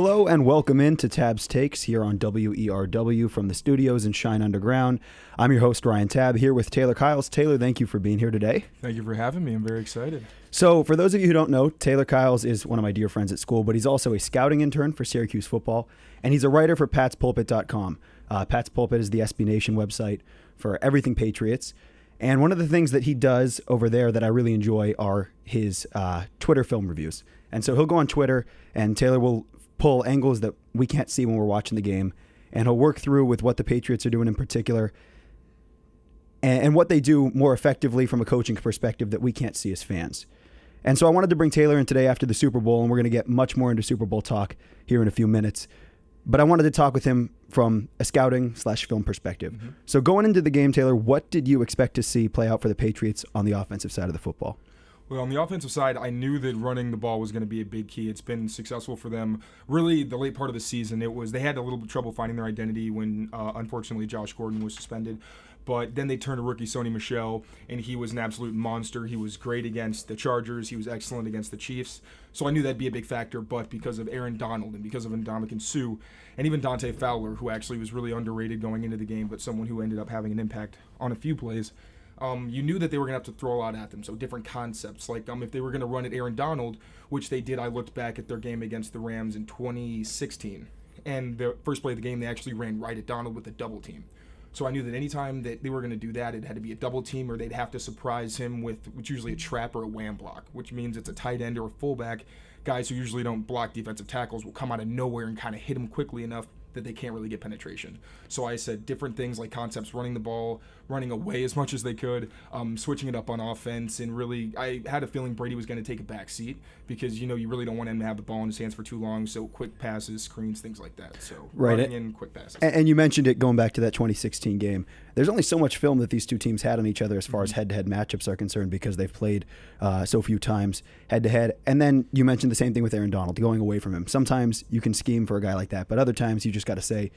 Hello and welcome in to Tabb's Takes here on WERW from the studios in Schine Underground. I'm your host, Ryan Tabb, here with Taylor Kyles. Taylor, thank you for being here today. Thank you for having me. I'm very excited. So, for those of you who don't know, Taylor Kyles is one of my dear friends at school, but he's also a scouting intern for Syracuse football, and he's a writer for patspulpit.com. Uh, Pat's Pulpit is the SB Nation website for everything Patriots. And one of the things that he does over there that I really enjoy are his uh, Twitter film reviews. And so he'll go on Twitter, and Taylor will pull angles that we can't see when we're watching the game, and he'll work through with what the Patriots are doing in particular, and, and what they do more effectively from a coaching perspective that we can't see as fans. And so I wanted to bring Taylor in today after the Super Bowl, and we're going to get much more into Super Bowl talk here in a few minutes. But I wanted to talk with him from a scouting slash film perspective. Mm-hmm. So going into the game, Taylor, what did you expect to see play out for the Patriots on the offensive side of the football? Well, on the offensive side, I knew that running the ball was going to be a big key. It's been successful for them. Really, the late part of the season, it was they had a little bit of trouble finding their identity when, uh, unfortunately, Josh Gordon was suspended. But then they turned to rookie Sony Michel, and he was an absolute monster. He was great against the Chargers. He was excellent against the Chiefs. So I knew that'd be a big factor. But because of Aaron Donald and because of Ndamukong Suh, and even Dante Fowler, who actually was really underrated going into the game, but someone who ended up having an impact on a few plays, um, you knew that they were going to have to throw a lot at them. So different concepts, like um, if they were going to run at Aaron Donald, which they did. I looked back at their game against the Rams in 2016, and the first play of the game, they actually ran right at Donald with a double team. So I knew that anytime that they were going to do that, it had to be a double team, or they'd have to surprise him with, which usually a trap or a wham block, which means it's a tight end or a fullback. Guys who usually don't block defensive tackles will come out of nowhere and kind of hit him quickly enough that they can't really get penetration. So I said different things like concepts, running the ball, running away as much as they could, um, switching it up on offense, and really, I had a feeling Brady was going to take a back seat because you know you really don't want him to have the ball in his hands for too long. So quick passes, screens, things like that. So Right. running in quick passes. And, and you mentioned it going back to that 2016 game. There's only so much film that these two teams had on each other as far as head-to-head matchups are concerned because they've played uh, so few times head-to-head. And then you mentioned the same thing with Aaron Donald, going away from him. Sometimes you can scheme for a guy like that, but other times you just got to say,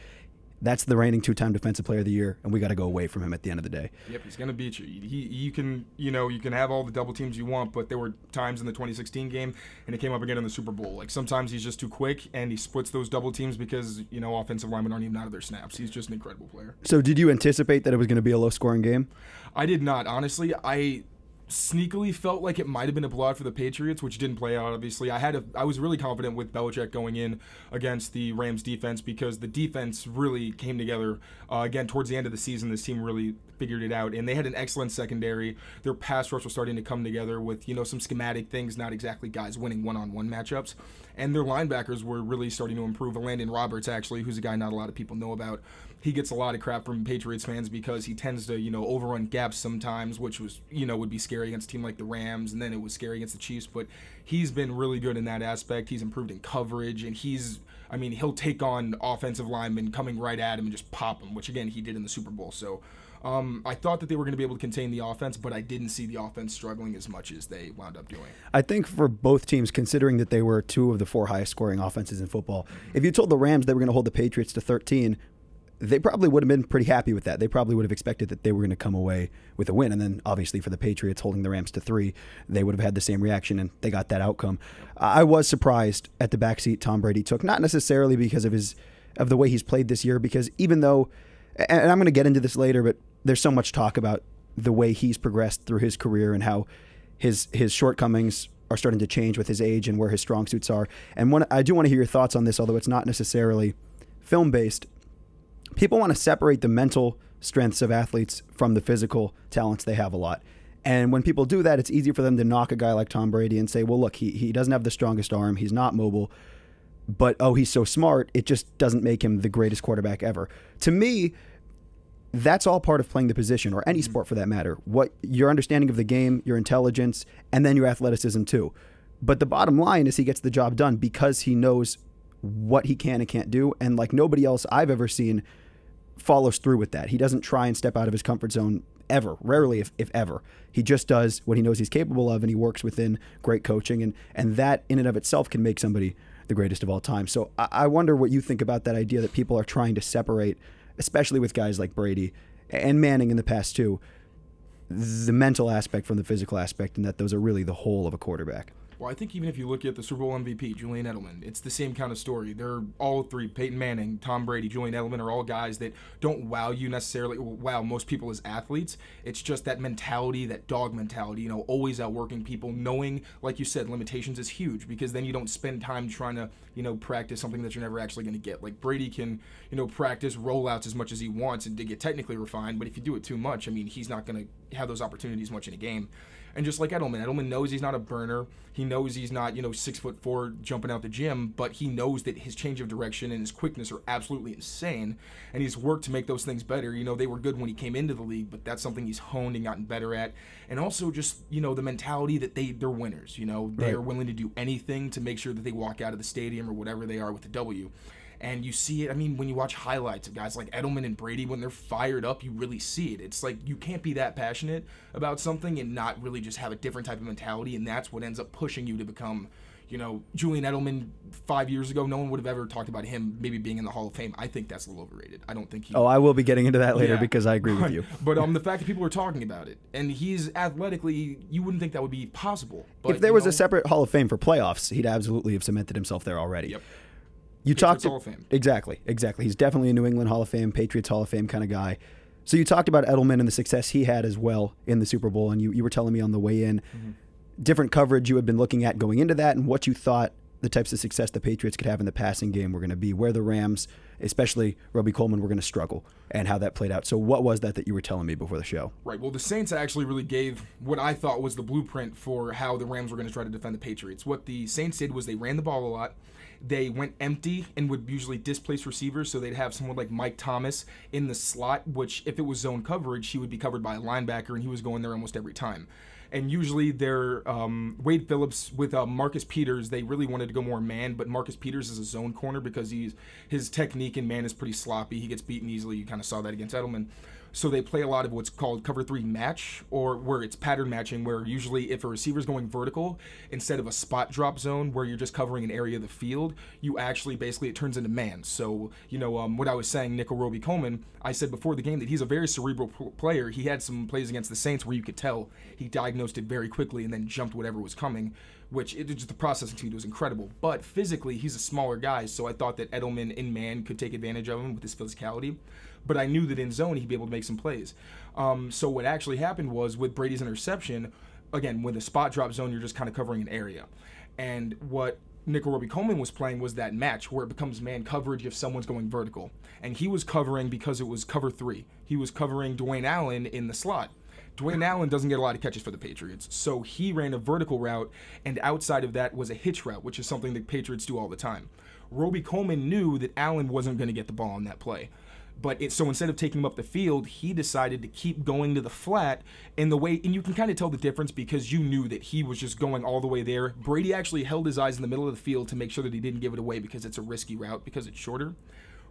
that's the reigning two-time defensive player of the year, and we got to go away from him at the end of the day. Yep, he's gonna beat you. He, you can, you know, you can have all the double teams you want, but there were times in the 2016 game, and it came up again in the Super Bowl. Like sometimes he's just too quick, and he splits those double teams because you know offensive linemen aren't even out of their snaps. He's just an incredible player. So did you anticipate that it was going to be a low-scoring game? I did not honestly. I sneakily felt like it might have been a blowout for the Patriots, which didn't play out. Obviously, I had a, I was really confident with Belichick going in against the Rams defense because the defense really came together. Uh, again, towards the end of the season, this team really figured it out, and they had an excellent secondary. Their pass rush was starting to come together with you know some schematic things, not exactly guys winning one-on-one matchups, and their linebackers were really starting to improve. Elandon Roberts, actually, who's a guy not a lot of people know about he gets a lot of crap from Patriots fans because he tends to, you know, overrun gaps sometimes, which was, you know, would be scary against a team like the Rams, and then it was scary against the Chiefs. But he's been really good in that aspect. He's improved in coverage, and he's, I mean, he'll take on offensive linemen coming right at him and just pop him, which again he did in the Super Bowl. So. Um, I thought that they were going to be able to contain the offense, but I didn't see the offense struggling as much as they wound up doing. I think for both teams, considering that they were two of the four highest scoring offenses in football, if you told the Rams they were going to hold the Patriots to 13, they probably would have been pretty happy with that. They probably would have expected that they were going to come away with a win. And then, obviously, for the Patriots holding the Rams to three, they would have had the same reaction and they got that outcome. I was surprised at the backseat Tom Brady took, not necessarily because of his of the way he's played this year, because even though, and I'm going to get into this later, but there's so much talk about the way he's progressed through his career and how his his shortcomings are starting to change with his age and where his strong suits are. And I do want to hear your thoughts on this, although it's not necessarily film based. People want to separate the mental strengths of athletes from the physical talents they have a lot. And when people do that, it's easy for them to knock a guy like Tom Brady and say, well, look, he, he doesn't have the strongest arm. He's not mobile. But, oh, he's so smart. It just doesn't make him the greatest quarterback ever. To me, that's all part of playing the position or any mm-hmm. sport for that matter. What your understanding of the game, your intelligence, and then your athleticism too. But the bottom line is he gets the job done because he knows what he can and can't do. And like nobody else I've ever seen follows through with that. He doesn't try and step out of his comfort zone ever, rarely if, if ever. He just does what he knows he's capable of and he works within great coaching and and that in and of itself can make somebody the greatest of all time. So I, I wonder what you think about that idea that people are trying to separate, especially with guys like Brady and Manning in the past too, the mental aspect from the physical aspect and that those are really the whole of a quarterback. Well, I think even if you look at the Super Bowl MVP, Julian Edelman, it's the same kind of story. They're all three, Peyton Manning, Tom Brady, Julian Edelman, are all guys that don't wow you necessarily, wow most people as athletes. It's just that mentality, that dog mentality, you know, always outworking people, knowing, like you said, limitations is huge because then you don't spend time trying to, you know, practice something that you're never actually going to get. Like Brady can, you know, practice rollouts as much as he wants and to get technically refined, but if you do it too much, I mean, he's not going to have those opportunities much in a game. And just like Edelman, Edelman knows he's not a burner. He knows he's not, you know, six foot four jumping out the gym, but he knows that his change of direction and his quickness are absolutely insane. And he's worked to make those things better. You know, they were good when he came into the league, but that's something he's honed and gotten better at. And also just, you know, the mentality that they, they're winners. You know, they Right. are willing to do anything to make sure that they walk out of the stadium or whatever they are with the W. And you see it, I mean, when you watch highlights of guys like Edelman and Brady, when they're fired up, you really see it. It's like you can't be that passionate about something and not really just have a different type of mentality. And that's what ends up pushing you to become, you know, Julian Edelman five years ago, no one would have ever talked about him maybe being in the Hall of Fame. I think that's a little overrated. I don't think he. Oh, I will be getting into that later Yeah. because I agree with you. But um, the fact that people are talking about it, and he's athletically, you wouldn't think that would be possible. But, if there was know, a separate Hall of Fame for playoffs, he'd absolutely have cemented himself there already. Yep. You Patriots talked Hall of Fame. exactly, exactly. He's definitely a New England Hall of Fame, Patriots Hall of Fame kind of guy. So you talked about Edelman and the success he had as well in the Super Bowl, and you, you were telling me on the way in Mm-hmm. different coverage you had been looking at going into that, and what you thought the types of success the Patriots could have in the passing game were going to be, where the Rams, especially Robey-Coleman, were going to struggle, and how that played out. So what was that that you were telling me before the show? Right. Well, the Saints actually really gave what I thought was the blueprint for how the Rams were going to try to defend the Patriots. What the Saints did was they ran the ball a lot. They went empty and would usually displace receivers, so they'd have someone like Mike Thomas in the slot, which if it was zone coverage, he would be covered by a linebacker, and he was going there almost every time. And usually, they're um, Wade Phillips with uh, Marcus Peters. They really wanted to go more man, but Marcus Peters is a zone corner because he's his technique in man is pretty sloppy. He gets beaten easily. You kind of saw that against Edelman. So they play a lot of what's called cover three match, or where it's pattern matching, where usually if a receiver's going vertical, instead of a spot drop zone where you're just covering an area of the field, you actually basically it turns into man. So you know um, what I was saying, Nickell Robey-Coleman. I said before the game that he's a very cerebral player. He had some plays against the Saints where you could tell he diagnosed it very quickly and then jumped whatever was coming which it, just the processing speed was incredible. But physically, he's a smaller guy, so I thought that Edelman in man could take advantage of him with his physicality. But I knew that in zone he'd be able to make some plays. Um, so what actually happened was with Brady's interception, again, with the spot drop zone, you're just kind of covering an area. And what Nickell Robey-Coleman was playing was that match where it becomes man coverage if someone's going vertical. And he was covering because it was cover three. He was covering Dwayne Allen in the slot. Dwayne Allen doesn't get a lot of catches for the Patriots, so he ran a vertical route, and outside of that was a hitch route, which is something the Patriots do all the time. Robey-Coleman knew that Allen wasn't going to get the ball on that play. But it, so instead of taking him up the field, he decided to keep going to the flat in the way, and you can kind of tell the difference because you knew that he was just going all the way there. Brady actually held his eyes in the middle of the field to make sure that he didn't give it away because it's a risky route because it's shorter.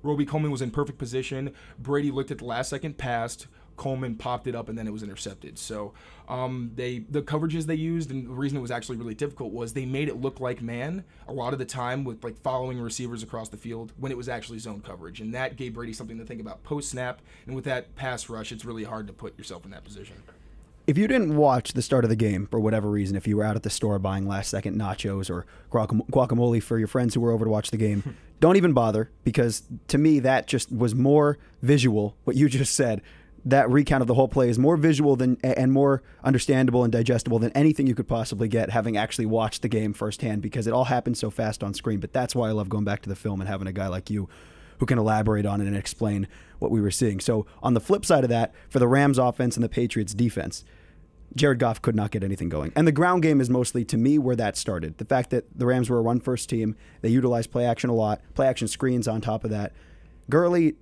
Robey-Coleman was in perfect position. Brady looked at the last second, passed. Coleman popped it up, and then it was intercepted. So um, they the coverages they used, and the reason it was actually really difficult was they made it look like man a lot of the time with like following receivers across the field when it was actually zone coverage, and that gave Brady something to think about post snap. And with that pass rush, it's really hard to put yourself in that position. If you didn't watch the start of the game for whatever reason, if you were out at the store buying last second nachos or guacamole for your friends who were over to watch the game, don't even bother because to me that just was more visual. What you just said, that recount of the whole play is more visual than and more understandable and digestible than anything you could possibly get having actually watched the game firsthand because it all happened so fast on screen. But that's why I love going back to the film and having a guy like you who can elaborate on it and explain what we were seeing. So on the flip side of that, for the Rams offense and the Patriots defense, Jared Goff could not get anything going. And the ground game is mostly, to me, where that started. The fact that the Rams were a run first team, they utilized play action a lot, play action screens on top of that. Gurley,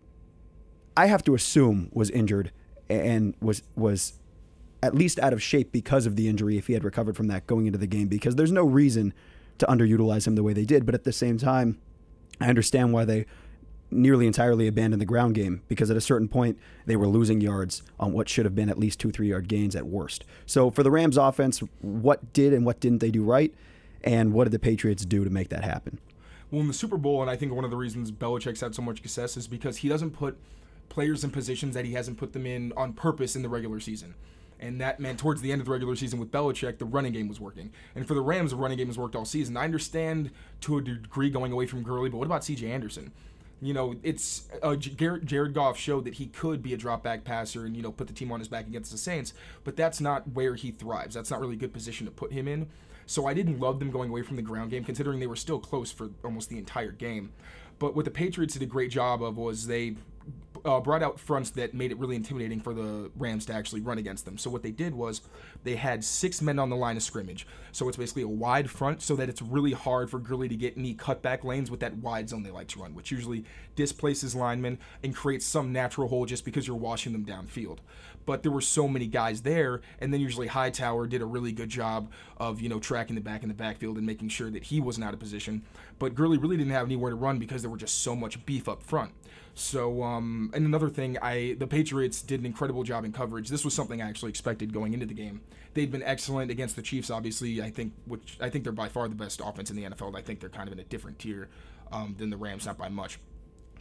I have to assume, was injured and was was at least out of shape because of the injury if he had recovered from that going into the game because there's no reason to underutilize him the way they did. But at the same time, I understand why they nearly entirely abandoned the ground game because at a certain point they were losing yards on what should have been at least two, three yard gains at worst. So for the Rams offense, what did and what didn't they do right? And what did the Patriots do to make that happen? Well, in the Super Bowl, and I think one of the reasons Belichick's had so much success is because he doesn't put players in positions that he hasn't put them in on purpose in the regular season. And that meant towards the end of the regular season with Belichick, the running game was working. And for the Rams, the running game has worked all season. I understand to a degree going away from Gurley, but what about CJ Anderson? You know, it's uh, Jared, Goff showed that he could be a drop back passer and you know put the team on his back against the Saints, but that's not where he thrives. That's not really a good position to put him in. So I didn't love them going away from the ground game, considering they were still close for almost the entire game. But what the Patriots did a great job of was they uh, brought out fronts that made it really intimidating for the Rams to actually run against them. So what they did was they had six men on the line of scrimmage. So it's basically a wide front so that it's really hard for Gurley to get any cutback lanes with that wide zone they like to run, which usually displaces linemen and creates some natural hole just because you're washing them downfield. But there were so many guys there, and then usually Hightower did a really good job of you know tracking the back in the backfield and making sure that he wasn't out of position. But Gurley really didn't have anywhere to run because there were just so much beef up front. So, um, and another thing, I the Patriots did an incredible job in coverage. This was something I actually expected going into the game. They'd been excellent against the Chiefs, obviously. I think, which I think they're by far the best offense in the NFL. I think they're kind of in a different tier um, than the Rams, not by much,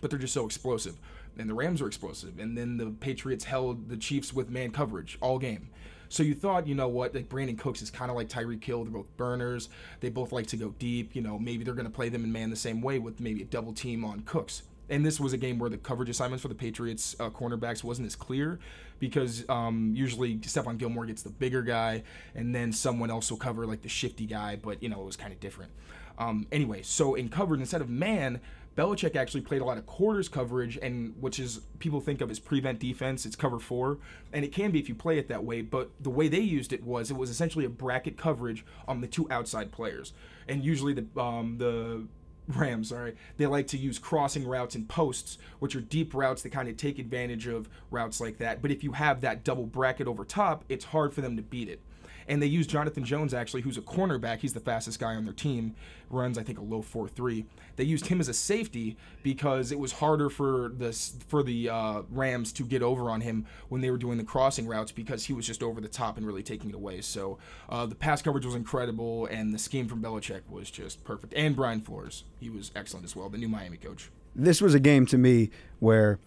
but they're just so explosive. And the Rams are explosive. And then the Patriots held the Chiefs with man coverage all game. So you thought, you know what, like Brandin Cooks is kind of like Tyreek Hill. They're both burners. They both like to go deep. You know, maybe they're going to play them in man the same way with maybe a double team on Cooks and this was a game where the coverage assignments for the Patriots uh, cornerbacks wasn't as clear because um, usually Stephon Gilmore gets the bigger guy, and then someone else will cover like the shifty guy, but you know it was kind of different. Um, anyway, so in coverage instead of man, Belichick actually played a lot of quarters coverage, and which is people think of as prevent defense. It's cover four, and it can be if you play it that way. But the way they used it was it was essentially a bracket coverage on the two outside players, and usually the um, the Rams, sorry, they like to use crossing routes and posts, which are deep routes that kind of take advantage of routes like that. But if you have that double bracket over top, it's hard for them to beat it and they use Jonathan Jones actually, who's a cornerback. He's the fastest guy on their team. Runs I think a low four three. They used him as a safety because it was harder for the for the uh, Rams to get over on him when they were doing the crossing routes because he was just over the top and really taking it away. So uh, the pass coverage was incredible, and the scheme from Belichick was just perfect. And Brian Flores, he was excellent as well, the new Miami coach. This was a game to me where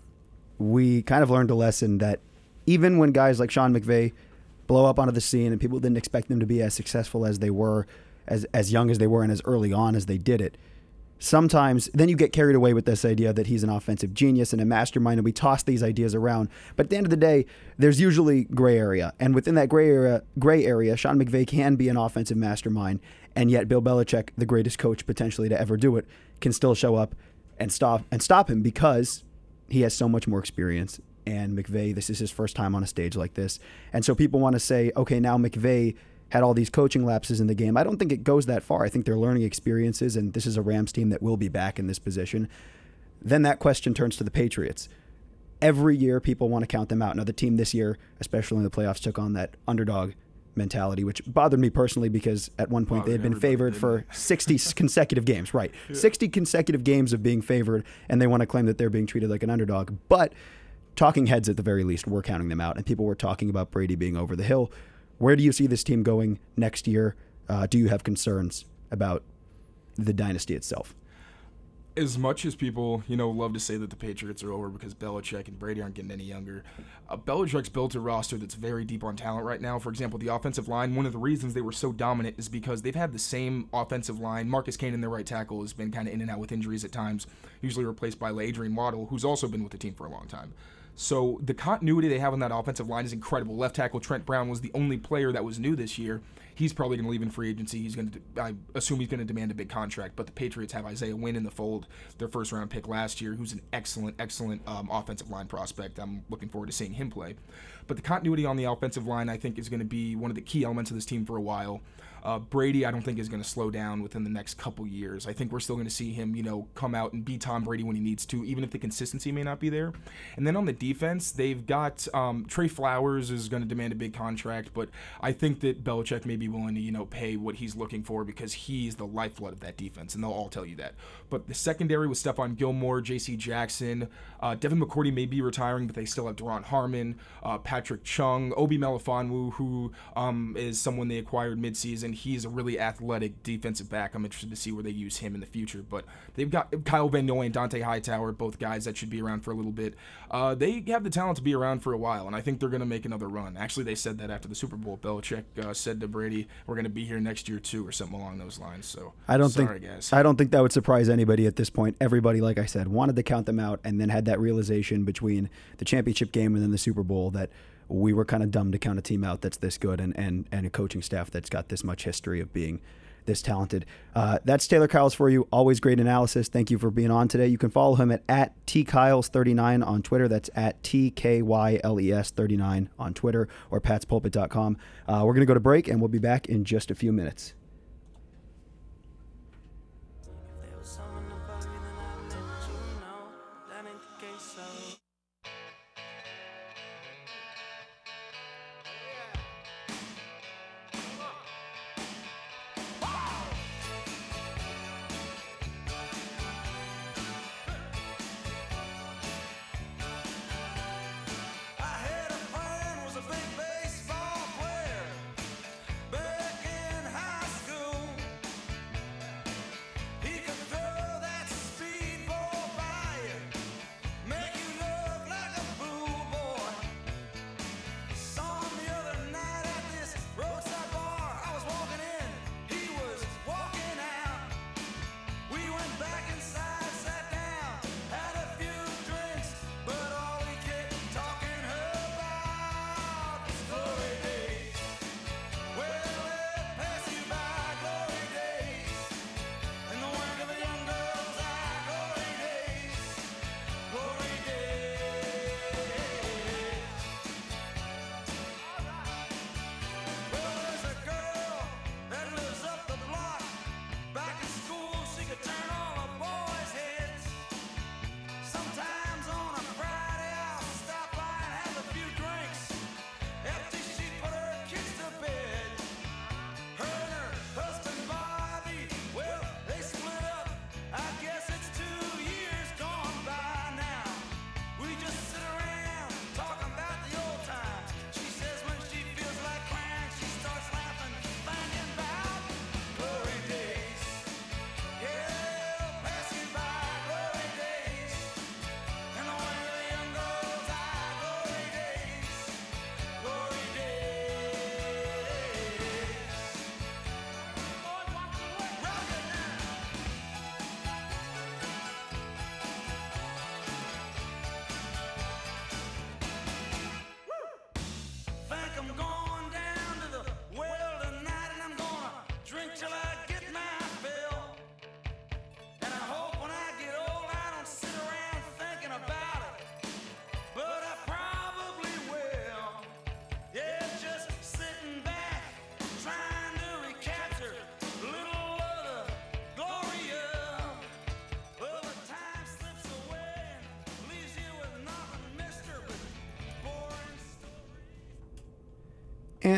we kind of learned a lesson that even when guys like Sean McVay blow up onto the scene, and people didn't expect them to be as successful as they were, as as young as they were, and as early on as they did it. Sometimes, then you get carried away with this idea that he's an offensive genius and a mastermind, and we toss these ideas around. But at the end of the day, there's usually gray area, and within that gray area, gray area, Sean McVay can be an offensive mastermind, and yet Bill Belichick, the greatest coach potentially to ever do it, can still show up and stop and stop him because he has so much more experience and McVay, this is his first time on a stage like this. And so people want to say, okay, now McVay had all these coaching lapses in the game. I don't think it goes that far. I think they're learning experiences, and this is a Rams team that will be back in this position. Then that question turns to the Patriots. Every year, people want to count them out. Now, the team this year, especially in the playoffs, took on that underdog mentality, which bothered me personally because at one point they had been favored for 60 consecutive games, right? Yeah. 60 consecutive games of being favored, and they want to claim that they're being treated like an underdog. But talking heads at the very least were counting them out, and people were talking about Brady being over the hill. Where do you see this team going next year? Uh, do you have concerns about the dynasty itself? As much as people, you know, love to say that the Patriots are over because Belichick and Brady aren't getting any younger, uh, Belichick's built a roster that's very deep on talent right now. For example, the offensive line. One of the reasons they were so dominant is because they've had the same offensive line. Marcus Cannon their right tackle, has been kind of in and out with injuries at times, usually replaced by Adrian Waddle, who's also been with the team for a long time. So the continuity they have on that offensive line is incredible. Left tackle Trent Brown was the only player that was new this year. He's probably going to leave in free agency. He's going to, I assume, he's going to demand a big contract. But the Patriots have Isaiah Wynn in the fold, their first round pick last year, who's an excellent, excellent um, offensive line prospect. I'm looking forward to seeing him play. But the continuity on the offensive line, I think, is going to be one of the key elements of this team for a while. Uh, Brady, I don't think is going to slow down within the next couple years. I think we're still going to see him, you know, come out and be Tom Brady when he needs to, even if the consistency may not be there. And then on the defense, they've got um, Trey Flowers is going to demand a big contract, but I think that Belichick may be willing to, you know, pay what he's looking for because he's the lifeblood of that defense, and they'll all tell you that. But the secondary with Stephon Gilmore, J.C. Jackson, uh, Devin McCourty may be retiring, but they still have Duron Harmon, uh, Patrick Chung, Obi Melifonwu, who um, is someone they acquired midseason and he's a really athletic defensive back. I'm interested to see where they use him in the future. But they've got Kyle Van Noy and Dont'a Hightower, both guys that should be around for a little bit. Uh, they have the talent to be around for a while, and I think they're going to make another run. Actually, they said that after the Super Bowl. Belichick uh, said to Brady, "We're going to be here next year too," or something along those lines. So I don't sorry, think guys. I don't think that would surprise anybody at this point. Everybody, like I said, wanted to count them out, and then had that realization between the championship game and then the Super Bowl that we were kind of dumb to count a team out that's this good and, and, and a coaching staff that's got this much history of being this talented. Uh, that's Taylor Kyles for you. Always great analysis. Thank you for being on today. You can follow him at, at tkyles39 on Twitter. That's at T-K-Y-L-E-S 39 on Twitter or patspulpit.com. Uh, we're going to go to break, and we'll be back in just a few minutes.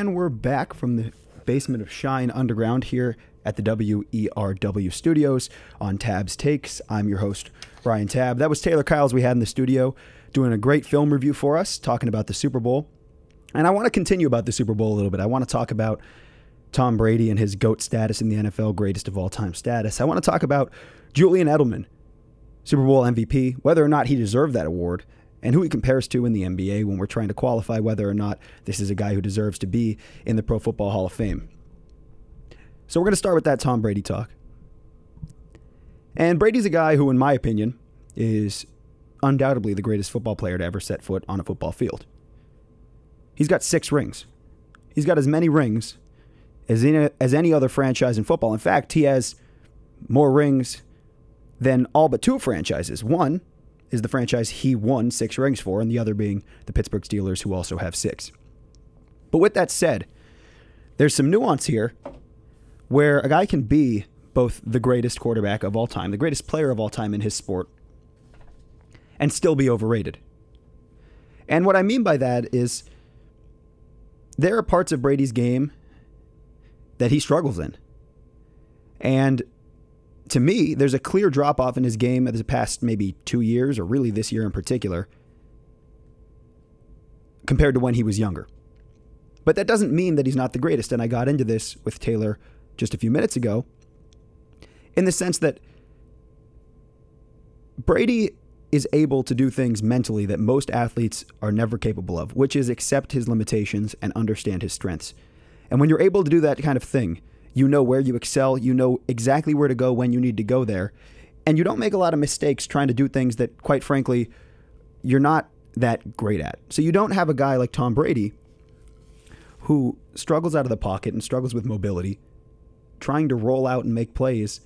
And we're back from the basement of Schine Underground here at the WERW studios on Tabb's Takes. I'm your host, Ryan Tabb. That was Taylor Kyles we had in the studio doing a great film review for us, talking about the Super Bowl. And I want to continue about the Super Bowl a little bit. I want to talk about Tom Brady and his GOAT status in the NFL, greatest of all time status. I want to talk about Julian Edelman, Super Bowl MVP, whether or not he deserved that award, and who he compares to in the NBA when we're trying to qualify whether or not this is a guy who deserves to be in the Pro Football Hall of Fame. So we're going to start with that Tom Brady talk. And Brady's a guy who, in my opinion, is undoubtedly the greatest football player to ever set foot on a football field. He's got six rings. He's got as many rings as any, as any other franchise in football. In fact, he has more rings than all but two franchises. One is the franchise he won six rings for, and the other being the Pittsburgh Steelers, who also have six. But with that said, there's some nuance here where a guy can be both the greatest quarterback of all time, the greatest player of all time in his sport, and still be overrated. And what I mean by that is there are parts of Brady's game that he struggles in. And to me, there's a clear drop off in his game of the past maybe two years, or really this year in particular, compared to when he was younger. But that doesn't mean that he's not the greatest. And I got into this with Taylor just a few minutes ago in the sense that Brady is able to do things mentally that most athletes are never capable of, which is accept his limitations and understand his strengths. And when you're able to do that kind of thing, you know where you excel, you know exactly where to go when you need to go there, and you don't make a lot of mistakes trying to do things that, quite frankly, you're not that great at. So you don't have a guy like Tom Brady who struggles out of the pocket and struggles with mobility, trying to roll out and make plays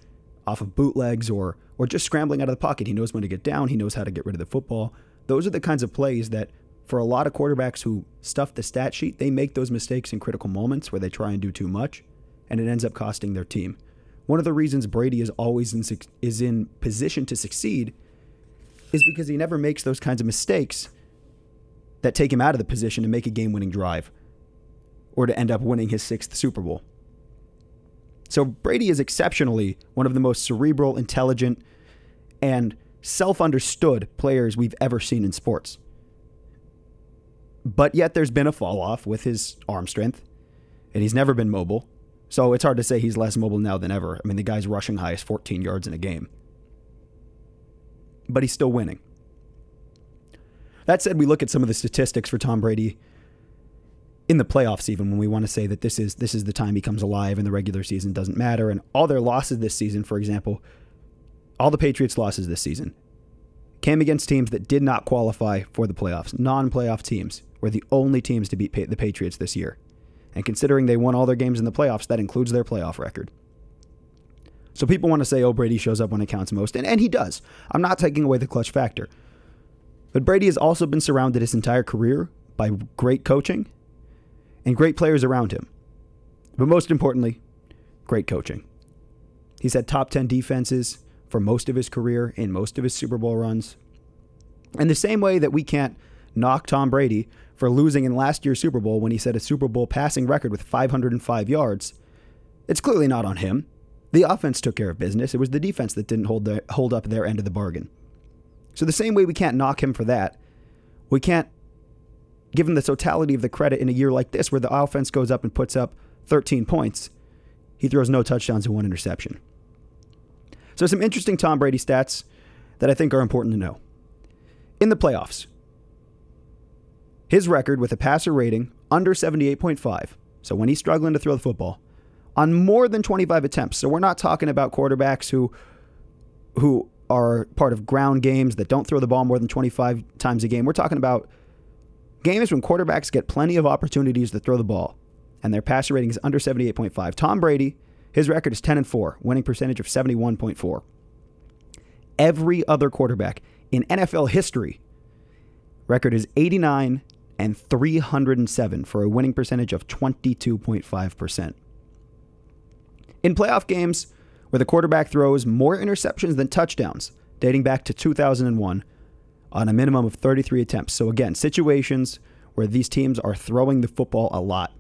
off of bootlegs or or just scrambling out of the pocket. He knows when to get down, he knows how to get rid of the football. Those are the kinds of plays that for a lot of quarterbacks who stuff the stat sheet, they make those mistakes in critical moments where they try and do too much and it ends up costing their team. One of the reasons Brady is always in is in position to succeed is because he never makes those kinds of mistakes that take him out of the position to make a game-winning drive or to end up winning his sixth Super Bowl. So Brady is exceptionally one of the most cerebral, intelligent, and self understood players we've ever seen in sports. But yet there's been a fall off with his arm strength, and he's never been mobile. So it's hard to say he's less mobile now than ever. I mean, the guy's rushing high is 14 yards in a game. But he's still winning. That said, we look at some of the statistics for Tom Brady in the playoffs even when we want to say that this is this is the time he comes alive and the regular season doesn't matter and all their losses this season for example all the Patriots losses this season came against teams that did not qualify for the playoffs non-playoff teams were the only teams to beat the Patriots this year and considering they won all their games in the playoffs that includes their playoff record so people want to say oh Brady shows up when it counts most and, and he does I'm not taking away the clutch factor but Brady has also been surrounded his entire career by great coaching and great players around him. But most importantly, great coaching. He's had top 10 defenses for most of his career in most of his Super Bowl runs. And the same way that we can't knock Tom Brady for losing in last year's Super Bowl when he set a Super Bowl passing record with 505 yards, it's clearly not on him. The offense took care of business. It was the defense that didn't hold, their, hold up their end of the bargain. So, the same way we can't knock him for that, we can't give him the totality of the credit in a year like this where the offense goes up and puts up 13 points, he throws no touchdowns and one interception. So, some interesting Tom Brady stats that I think are important to know. In the playoffs, his record with a passer rating under 78.5, so when he's struggling to throw the football, on more than 25 attempts. So, we're not talking about quarterbacks who, who are part of ground games that don't throw the ball more than 25 times a game. We're talking about games when quarterbacks get plenty of opportunities to throw the ball and their passer rating is under 78.5. Tom Brady, his record is 10 and 4, winning percentage of 71.4. Every other quarterback in NFL history record is 89 and 307 for a winning percentage of 22.5%. In playoff games where the quarterback throws more interceptions than touchdowns, dating back to 2001, on a minimum of 33 attempts. So, again, situations where these teams are throwing the football a lot.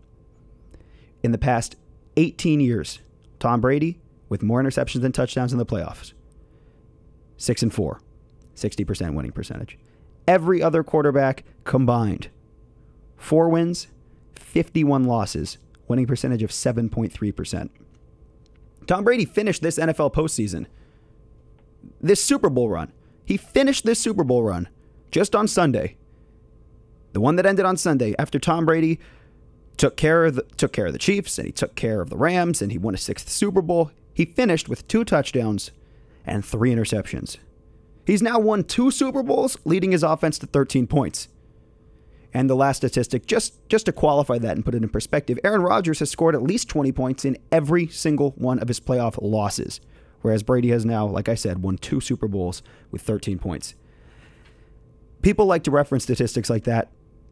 In the past 18 years, Tom Brady with more interceptions than touchdowns in the playoffs. 6 and 4, 60% winning percentage. Every other quarterback combined, 4 wins, 51 losses, winning percentage of 7.3%. Tom Brady finished this NFL postseason, this Super Bowl run. He finished this Super Bowl run just on Sunday. The one that ended on Sunday after Tom Brady took care of the, took care of the Chiefs and he took care of the Rams and he won a sixth Super Bowl. He finished with two touchdowns and three interceptions. He's now won two Super Bowls, leading his offense to 13 points. And the last statistic, just, just to qualify that and put it in perspective, Aaron Rodgers has scored at least 20 points in every single one of his playoff losses, whereas Brady has now, like I said, won two Super Bowls with 13 points. People like to reference statistics like that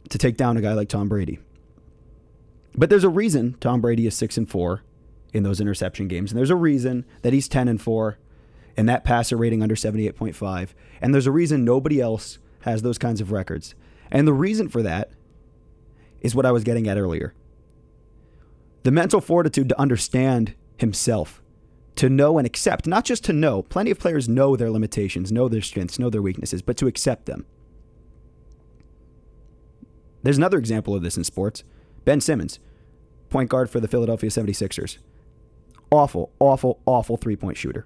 to take down a guy like Tom Brady. But there's a reason Tom Brady is 6 and 4 in those interception games, and there's a reason that he's 10 and 4 and that passer rating under 78.5. And there's a reason nobody else has those kinds of records. And the reason for that is what I was getting at earlier. The mental fortitude to understand himself, to know and accept, not just to know. Plenty of players know their limitations, know their strengths, know their weaknesses, but to accept them. There's another example of this in sports. Ben Simmons, point guard for the Philadelphia 76ers. Awful, awful, awful three point shooter.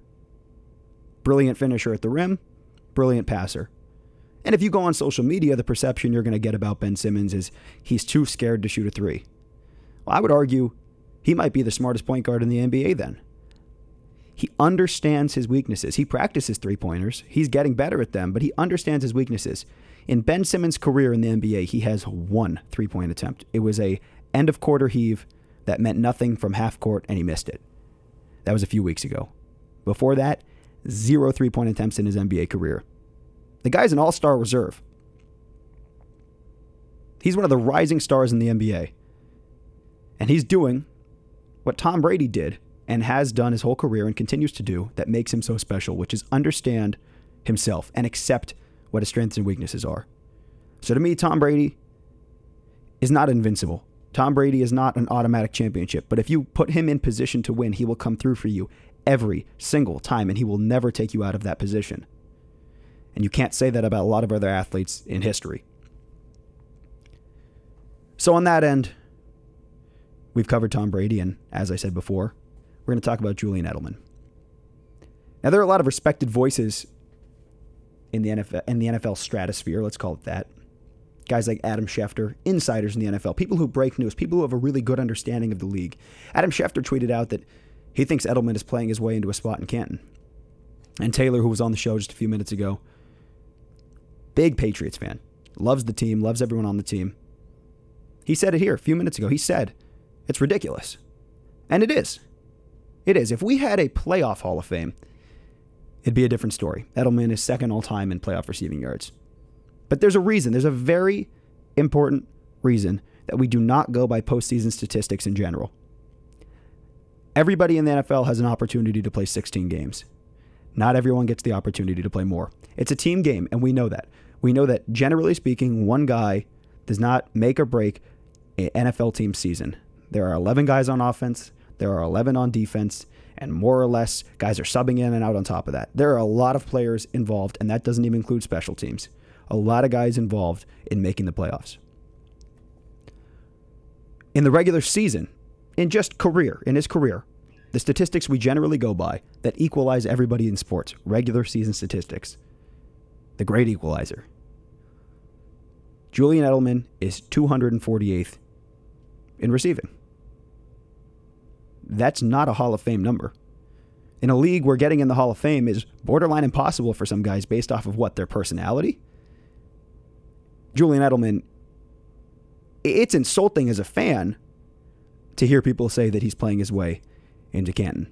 Brilliant finisher at the rim, brilliant passer. And if you go on social media, the perception you're going to get about Ben Simmons is he's too scared to shoot a three. Well, I would argue he might be the smartest point guard in the NBA then. He understands his weaknesses. He practices three pointers. He's getting better at them, but he understands his weaknesses. In Ben Simmons' career in the NBA, he has one three point attempt. It was a end of quarter heave that meant nothing from half court, and he missed it. That was a few weeks ago. Before that, zero three point attempts in his NBA career. The guy's an all star reserve. He's one of the rising stars in the NBA. And he's doing what Tom Brady did and has done his whole career and continues to do that makes him so special, which is understand himself and accept what his strengths and weaknesses are. So to me, Tom Brady is not invincible. Tom Brady is not an automatic championship, but if you put him in position to win, he will come through for you every single time and he will never take you out of that position. And you can't say that about a lot of other athletes in history. So, on that end, we've covered Tom Brady, and as I said before, we're going to talk about Julian Edelman. Now, there are a lot of respected voices in the NFL, in the NFL stratosphere, let's call it that. Guys like Adam Schefter, insiders in the NFL, people who break news, people who have a really good understanding of the league. Adam Schefter tweeted out that he thinks Edelman is playing his way into a spot in Canton. And Taylor, who was on the show just a few minutes ago, big Patriots fan, loves the team, loves everyone on the team. He said it here a few minutes ago. He said, it's ridiculous. And it is. It is. If we had a playoff Hall of Fame, it'd be a different story. Edelman is second all time in playoff receiving yards. But there's a reason. There's a very important reason that we do not go by postseason statistics in general. Everybody in the NFL has an opportunity to play 16 games. Not everyone gets the opportunity to play more. It's a team game, and we know that. We know that generally speaking, one guy does not make or break an NFL team season. There are 11 guys on offense, there are 11 on defense, and more or less, guys are subbing in and out on top of that. There are a lot of players involved, and that doesn't even include special teams. A lot of guys involved in making the playoffs. In the regular season, in just career, in his career, the statistics we generally go by that equalize everybody in sports, regular season statistics, the great equalizer. Julian Edelman is 248th in receiving. That's not a Hall of Fame number. In a league where getting in the Hall of Fame is borderline impossible for some guys based off of what? Their personality? Julian Edelman, it's insulting as a fan to hear people say that he's playing his way into Canton.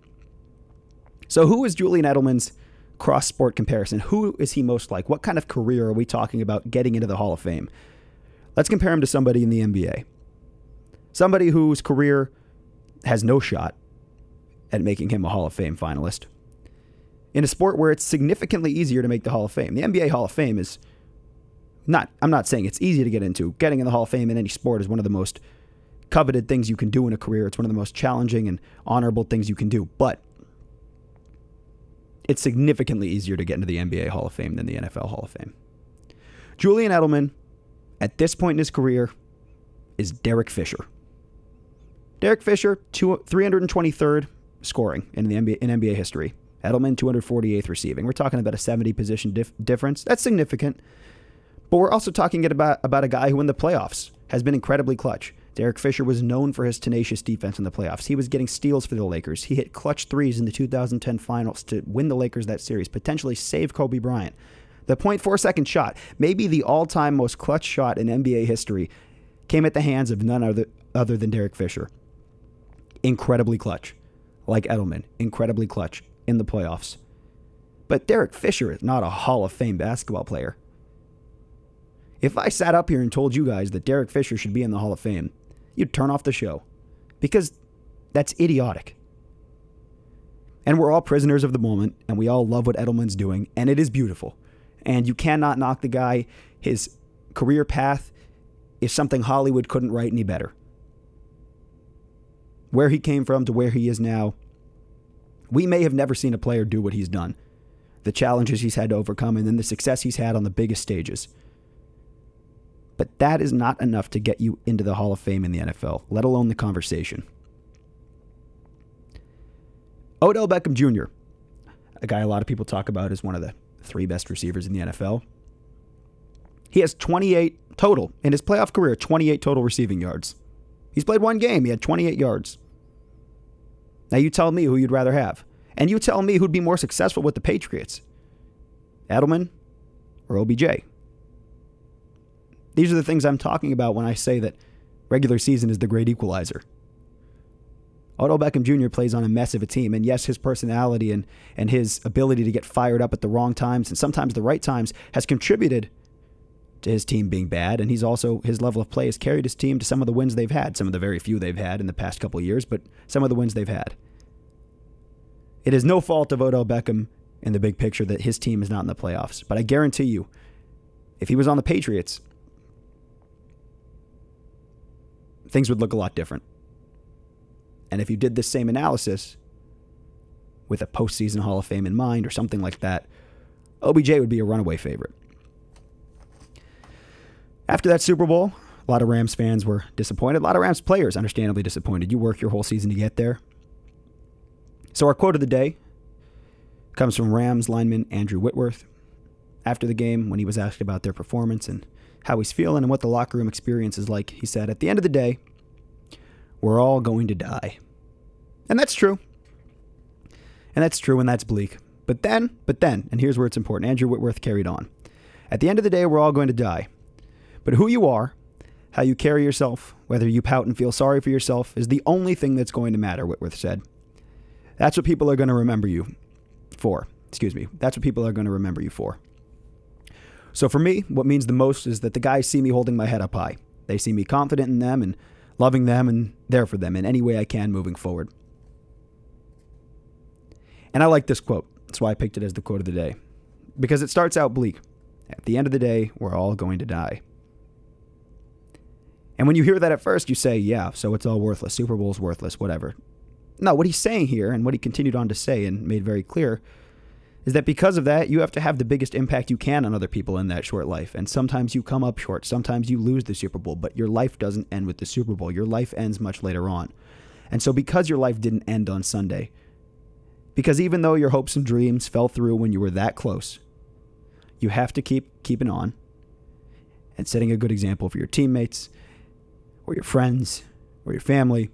So, who is Julian Edelman's cross sport comparison? Who is he most like? What kind of career are we talking about getting into the Hall of Fame? Let's compare him to somebody in the NBA. Somebody whose career has no shot at making him a Hall of Fame finalist. In a sport where it's significantly easier to make the Hall of Fame. The NBA Hall of Fame is not I'm not saying it's easy to get into. Getting in the Hall of Fame in any sport is one of the most coveted things you can do in a career. It's one of the most challenging and honorable things you can do. But it's significantly easier to get into the NBA Hall of Fame than the NFL Hall of Fame. Julian Edelman, at this point in his career, is Derek Fisher. Derek Fisher, two, 323rd scoring in the NBA, in NBA history. Edelman, 248th receiving. We're talking about a 70 position dif- difference. That's significant. But we're also talking about, about a guy who in the playoffs has been incredibly clutch. Derek Fisher was known for his tenacious defense in the playoffs. He was getting steals for the Lakers. He hit clutch threes in the 2010 finals to win the Lakers that series, potentially save Kobe Bryant. The 0.4 second shot, maybe the all time most clutch shot in NBA history, came at the hands of none other, other than Derek Fisher. Incredibly clutch. Like Edelman, incredibly clutch in the playoffs. But Derek Fisher is not a Hall of Fame basketball player. If I sat up here and told you guys that Derek Fisher should be in the Hall of Fame, you'd turn off the show because that's idiotic. And we're all prisoners of the moment, and we all love what Edelman's doing, and it is beautiful. And you cannot knock the guy. His career path is something Hollywood couldn't write any better. Where he came from to where he is now, we may have never seen a player do what he's done. The challenges he's had to overcome, and then the success he's had on the biggest stages. But that is not enough to get you into the Hall of Fame in the NFL, let alone the conversation. Odell Beckham Jr., a guy a lot of people talk about as one of the three best receivers in the NFL. He has 28 total in his playoff career, 28 total receiving yards. He's played one game, he had 28 yards. Now you tell me who you'd rather have. And you tell me who'd be more successful with the Patriots Edelman or OBJ. These are the things I'm talking about when I say that regular season is the great equalizer. Odell Beckham Jr. plays on a mess of a team, and yes, his personality and, and his ability to get fired up at the wrong times and sometimes the right times has contributed to his team being bad, and he's also his level of play has carried his team to some of the wins they've had, some of the very few they've had in the past couple years, but some of the wins they've had. It is no fault of Odell Beckham in the big picture that his team is not in the playoffs, but I guarantee you, if he was on the Patriots, things would look a lot different. And if you did this same analysis with a postseason Hall of Fame in mind or something like that, OBJ would be a runaway favorite. After that Super Bowl, a lot of Rams fans were disappointed. A lot of Rams players, understandably disappointed. You work your whole season to get there. So, our quote of the day comes from Rams lineman Andrew Whitworth. After the game, when he was asked about their performance and how he's feeling and what the locker room experience is like, he said, At the end of the day, we're all going to die. And that's true. And that's true, and that's bleak. But then, but then, and here's where it's important Andrew Whitworth carried on. At the end of the day, we're all going to die. But who you are, how you carry yourself, whether you pout and feel sorry for yourself, is the only thing that's going to matter, Whitworth said. That's what people are going to remember you for. Excuse me. That's what people are going to remember you for. So for me, what means the most is that the guys see me holding my head up high. They see me confident in them and loving them and there for them in any way I can moving forward. And I like this quote. That's why I picked it as the quote of the day. Because it starts out bleak. At the end of the day, we're all going to die. And when you hear that at first, you say, yeah, so it's all worthless. Super Bowl's worthless, whatever. No, what he's saying here, and what he continued on to say and made very clear, is that because of that, you have to have the biggest impact you can on other people in that short life. And sometimes you come up short. Sometimes you lose the Super Bowl, but your life doesn't end with the Super Bowl. Your life ends much later on. And so, because your life didn't end on Sunday, because even though your hopes and dreams fell through when you were that close, you have to keep keeping on and setting a good example for your teammates or your friends or your family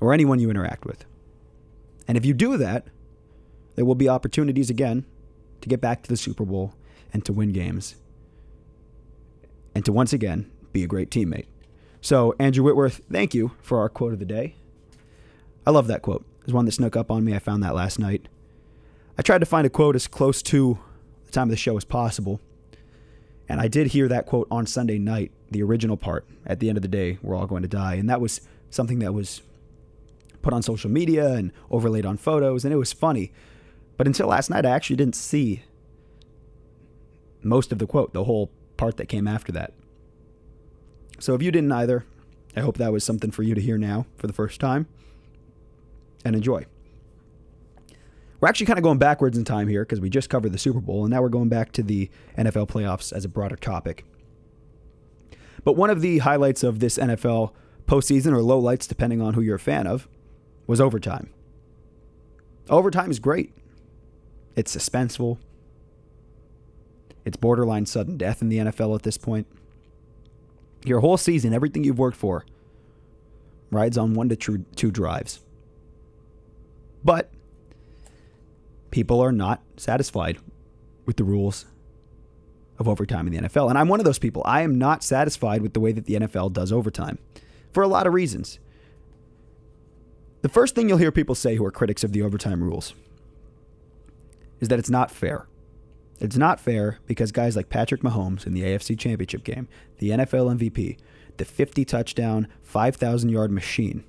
or anyone you interact with. And if you do that, there will be opportunities again to get back to the Super Bowl and to win games and to once again be a great teammate. So, Andrew Whitworth, thank you for our quote of the day. I love that quote. There's one that snuck up on me. I found that last night. I tried to find a quote as close to the time of the show as possible. And I did hear that quote on Sunday night, the original part. At the end of the day, we're all going to die. And that was something that was put on social media and overlaid on photos, and it was funny. But until last night, I actually didn't see most of the quote, the whole part that came after that. So if you didn't either, I hope that was something for you to hear now for the first time and enjoy. We're actually kind of going backwards in time here because we just covered the Super Bowl and now we're going back to the NFL playoffs as a broader topic. But one of the highlights of this NFL postseason, or lowlights depending on who you're a fan of, was overtime. Overtime is great. It's suspenseful. It's borderline sudden death in the NFL at this point. Your whole season, everything you've worked for, rides on one to two, drives. But people are not satisfied with the rules of overtime in the NFL. And I'm one of those people. I am not satisfied with the way that the NFL does overtime for a lot of reasons. The first thing you'll hear people say who are critics of the overtime rules is that it's not fair. It's not fair because guys like Patrick Mahomes in the AFC Championship game, the NFL MVP, the 50 touchdown, 5,000 yard machine,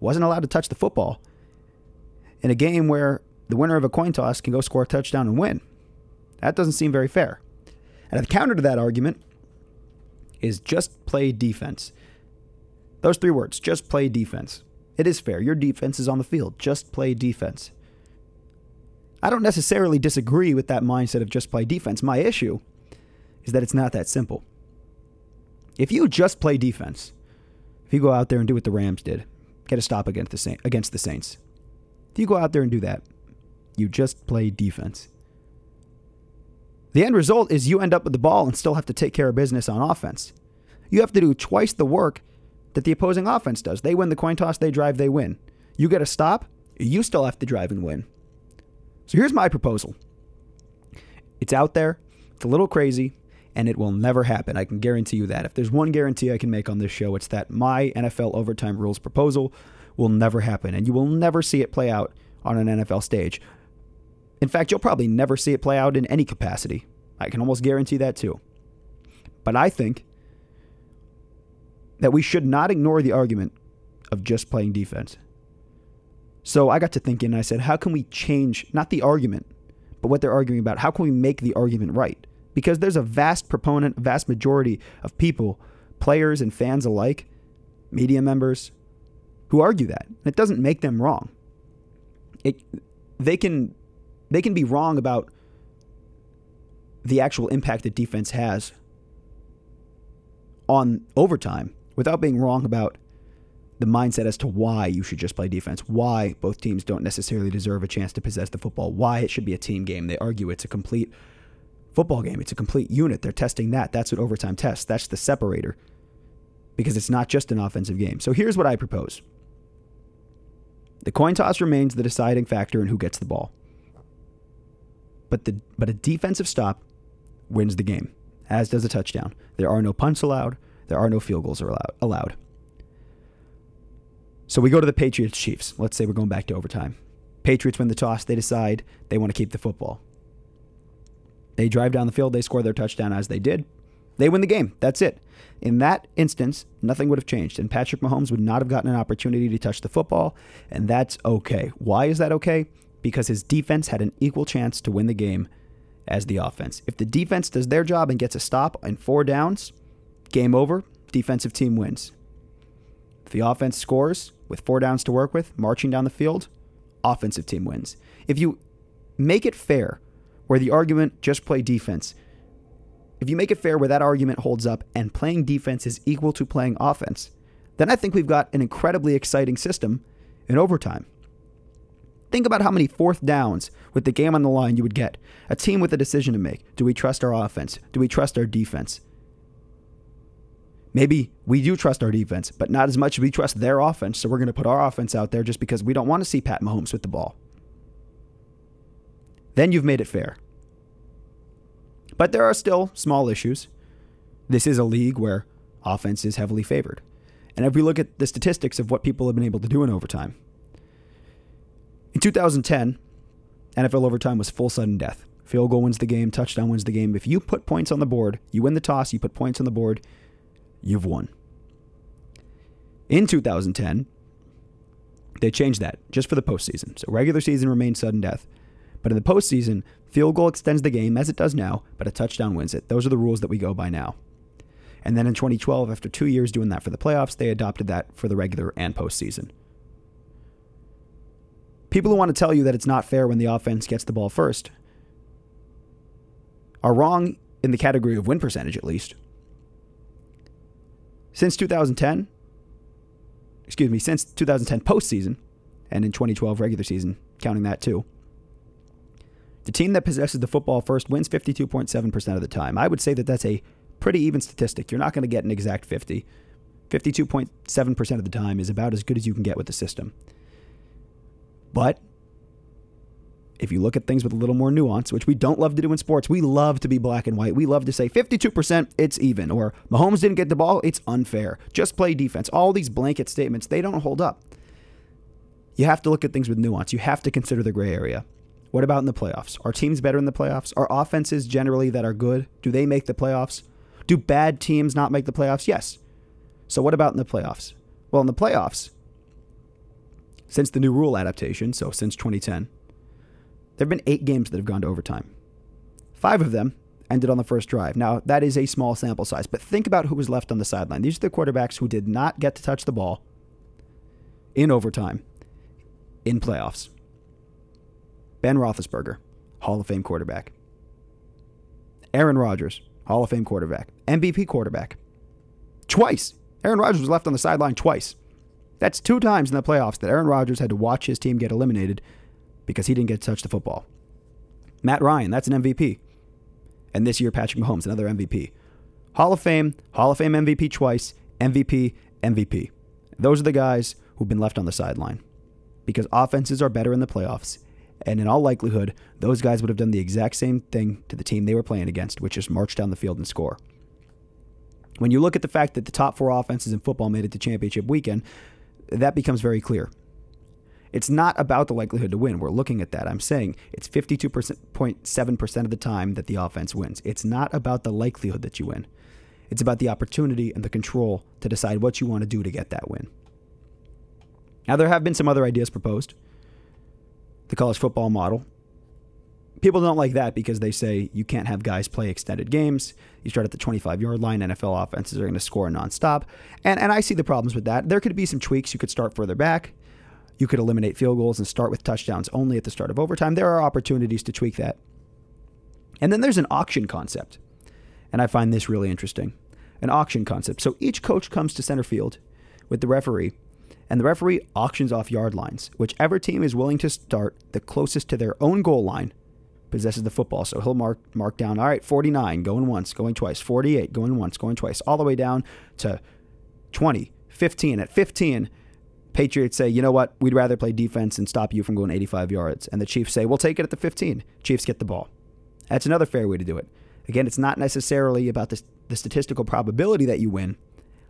wasn't allowed to touch the football in a game where the winner of a coin toss can go score a touchdown and win. That doesn't seem very fair. And the counter to that argument is just play defense. Those three words, just play defense. It is fair. Your defense is on the field. Just play defense. I don't necessarily disagree with that mindset of just play defense. My issue is that it's not that simple. If you just play defense, if you go out there and do what the Rams did, get a stop against the Saint, against the Saints. If you go out there and do that, you just play defense. The end result is you end up with the ball and still have to take care of business on offense. You have to do twice the work that the opposing offense does. They win the coin toss, they drive, they win. You get a stop, you still have to drive and win. So here's my proposal. It's out there, it's a little crazy, and it will never happen. I can guarantee you that. If there's one guarantee I can make on this show, it's that my NFL overtime rules proposal will never happen, and you will never see it play out on an NFL stage. In fact, you'll probably never see it play out in any capacity. I can almost guarantee that too. But I think that we should not ignore the argument of just playing defense. So I got to thinking, and I said, how can we change not the argument, but what they're arguing about? How can we make the argument right? Because there's a vast proponent, vast majority of people, players and fans alike, media members, who argue that. It doesn't make them wrong. It, they can they can be wrong about the actual impact that defense has on overtime without being wrong about the mindset as to why you should just play defense, why both teams don't necessarily deserve a chance to possess the football, why it should be a team game. They argue it's a complete football game, it's a complete unit. They're testing that. That's what overtime tests. That's the separator because it's not just an offensive game. So here's what I propose the coin toss remains the deciding factor in who gets the ball. But the but a defensive stop wins the game, as does a touchdown. There are no punts allowed. There are no field goals allowed. allowed. So we go to the Patriots Chiefs. Let's say we're going back to overtime. Patriots win the toss. They decide they want to keep the football. They drive down the field. They score their touchdown as they did. They win the game. That's it. In that instance, nothing would have changed, and Patrick Mahomes would not have gotten an opportunity to touch the football, and that's okay. Why is that okay? Because his defense had an equal chance to win the game as the offense. If the defense does their job and gets a stop in four downs, game over, defensive team wins. The offense scores with four downs to work with, marching down the field, offensive team wins. If you make it fair, where the argument just play defense, if you make it fair where that argument holds up and playing defense is equal to playing offense, then I think we've got an incredibly exciting system in overtime. Think about how many fourth downs with the game on the line you would get. A team with a decision to make. Do we trust our offense? Do we trust our defense? Maybe we do trust our defense, but not as much as we trust their offense. So we're going to put our offense out there just because we don't want to see Pat Mahomes with the ball. Then you've made it fair. But there are still small issues. This is a league where offense is heavily favored. And if we look at the statistics of what people have been able to do in overtime, in 2010, NFL overtime was full sudden death. Field goal wins the game, touchdown wins the game. If you put points on the board, you win the toss, you put points on the board, you've won. In 2010, they changed that just for the postseason. So regular season remains sudden death. But in the postseason, field goal extends the game as it does now, but a touchdown wins it. Those are the rules that we go by now. And then in 2012, after two years doing that for the playoffs, they adopted that for the regular and postseason. People who want to tell you that it's not fair when the offense gets the ball first are wrong in the category of win percentage, at least. Since 2010, excuse me, since 2010 postseason, and in 2012 regular season, counting that too, the team that possesses the football first wins 52.7% of the time. I would say that that's a pretty even statistic. You're not going to get an exact 50. 52.7% of the time is about as good as you can get with the system. But if you look at things with a little more nuance, which we don't love to do in sports, we love to be black and white. We love to say 52%, it's even, or Mahomes didn't get the ball, it's unfair. Just play defense. All these blanket statements, they don't hold up. You have to look at things with nuance. You have to consider the gray area. What about in the playoffs? Are teams better in the playoffs? Are offenses generally that are good, do they make the playoffs? Do bad teams not make the playoffs? Yes. So what about in the playoffs? Well, in the playoffs, since the new rule adaptation, so since 2010, there have been eight games that have gone to overtime. Five of them ended on the first drive. Now, that is a small sample size, but think about who was left on the sideline. These are the quarterbacks who did not get to touch the ball in overtime in playoffs. Ben Roethlisberger, Hall of Fame quarterback. Aaron Rodgers, Hall of Fame quarterback, MVP quarterback. Twice. Aaron Rodgers was left on the sideline twice. That's two times in the playoffs that Aaron Rodgers had to watch his team get eliminated because he didn't get to touch the football. Matt Ryan, that's an MVP. And this year, Patrick Mahomes, another MVP. Hall of Fame, Hall of Fame MVP twice, MVP, MVP. Those are the guys who've been left on the sideline because offenses are better in the playoffs. And in all likelihood, those guys would have done the exact same thing to the team they were playing against, which is march down the field and score. When you look at the fact that the top four offenses in football made it to championship weekend, that becomes very clear. It's not about the likelihood to win. We're looking at that. I'm saying it's 52.7% of the time that the offense wins. It's not about the likelihood that you win. It's about the opportunity and the control to decide what you want to do to get that win. Now, there have been some other ideas proposed. The college football model. People don't like that because they say you can't have guys play extended games. You start at the 25 yard line. NFL offenses are going to score nonstop. And, and I see the problems with that. There could be some tweaks. You could start further back. You could eliminate field goals and start with touchdowns only at the start of overtime. There are opportunities to tweak that. And then there's an auction concept. And I find this really interesting. An auction concept. So each coach comes to center field with the referee, and the referee auctions off yard lines. Whichever team is willing to start the closest to their own goal line possesses the football. So he'll mark mark down, all right, 49, going once, going twice, 48, going once, going twice, all the way down to 20, 15. At 15, Patriots say, you know what, we'd rather play defense and stop you from going 85 yards. And the Chiefs say, we'll take it at the 15. Chiefs get the ball. That's another fair way to do it. Again, it's not necessarily about the, the statistical probability that you win,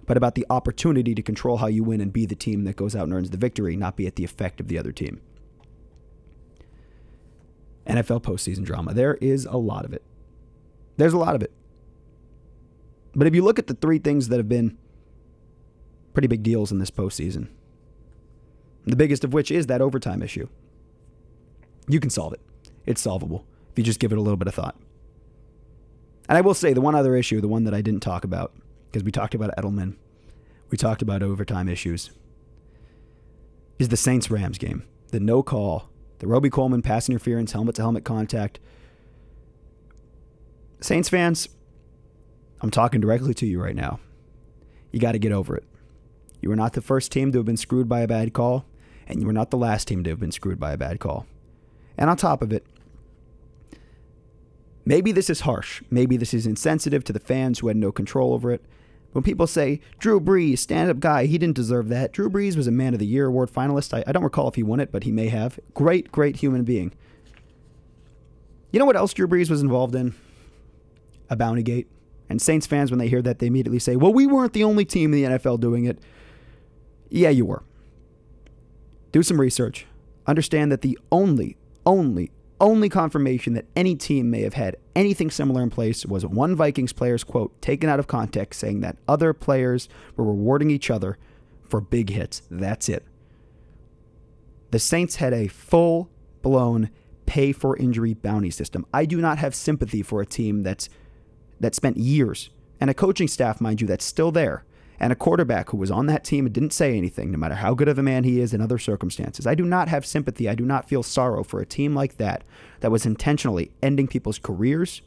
but about the opportunity to control how you win and be the team that goes out and earns the victory, not be at the effect of the other team. NFL postseason drama. There is a lot of it. There's a lot of it. But if you look at the three things that have been pretty big deals in this postseason, the biggest of which is that overtime issue. You can solve it. It's solvable if you just give it a little bit of thought. And I will say the one other issue, the one that I didn't talk about, because we talked about Edelman, we talked about overtime issues, is the Saints Rams game. The no call, the Robey-Coleman pass interference, helmet to helmet contact. Saints fans, I'm talking directly to you right now. You got to get over it. You were not the first team to have been screwed by a bad call, and you were not the last team to have been screwed by a bad call. And on top of it, maybe this is harsh. Maybe this is insensitive to the fans who had no control over it. When people say, Drew Brees, stand up guy, he didn't deserve that. Drew Brees was a Man of the Year award finalist. I, I don't recall if he won it, but he may have. Great, great human being. You know what else Drew Brees was involved in? A bounty gate. And Saints fans, when they hear that, they immediately say, well, we weren't the only team in the NFL doing it. Yeah, you were. Do some research. Understand that the only, only, only confirmation that any team may have had anything similar in place was one Vikings player's quote taken out of context saying that other players were rewarding each other for big hits. That's it. The Saints had a full blown pay for injury bounty system. I do not have sympathy for a team that's that spent years and a coaching staff, mind you, that's still there and a quarterback who was on that team and didn't say anything, no matter how good of a man he is in other circumstances. I do not have sympathy. I do not feel sorrow for a team like that that was intentionally ending people's careers,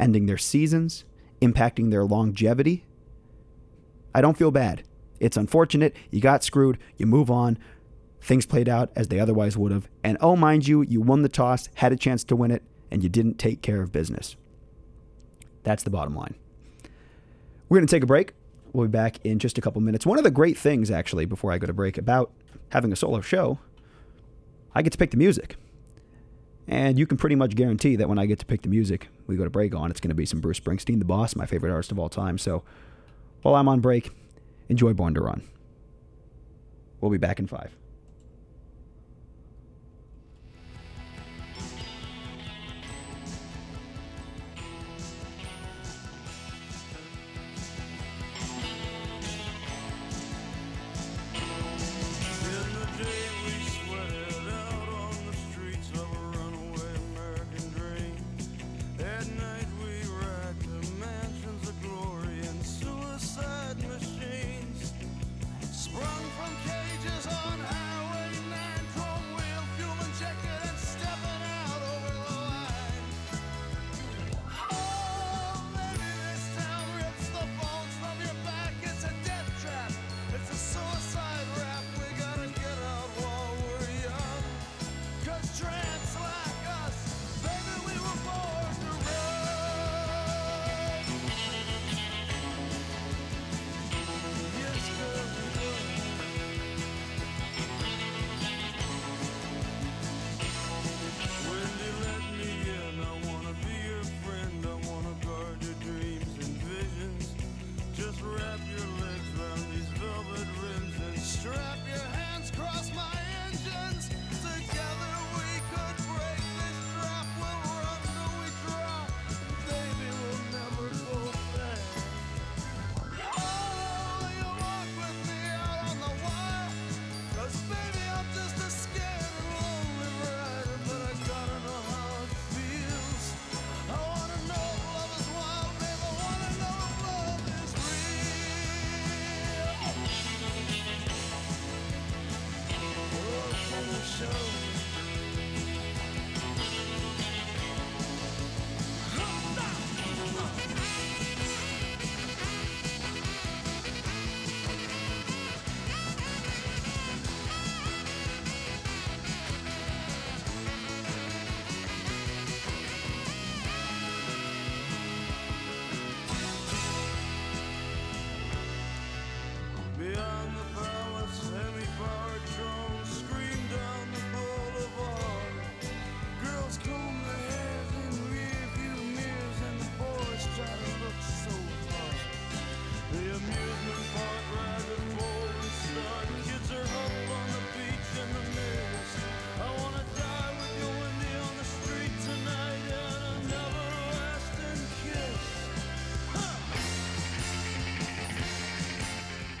ending their seasons, impacting their longevity. I don't feel bad. It's unfortunate. You got screwed. You move on. Things played out as they otherwise would have. And oh, mind you, you won the toss, had a chance to win it, and you didn't take care of business. That's the bottom line. We're going to take a break. We'll be back in just a couple minutes. One of the great things, actually, before I go to break, about having a solo show, I get to pick the music. And you can pretty much guarantee that when I get to pick the music, we go to break on, it's going to be some Bruce Springsteen, the boss, my favorite artist of all time. So while I'm on break, enjoy Born to Run. We'll be back in five.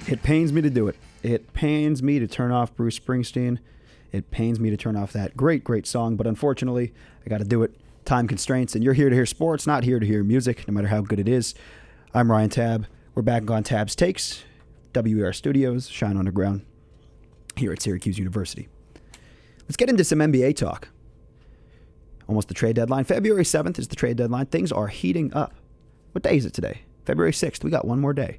It pains me to do it. It pains me to turn off Bruce Springsteen. It pains me to turn off that great, great song, but unfortunately, I got to do it. Time constraints, and you're here to hear sports, not here to hear music, no matter how good it is. I'm Ryan Tabb. We're back on Tabb's Takes, WER Studios, Schine Underground, here at Syracuse University. Let's get into some NBA talk. Almost the trade deadline. February 7th is the trade deadline. Things are heating up. What day is it today? February 6th. We got one more day.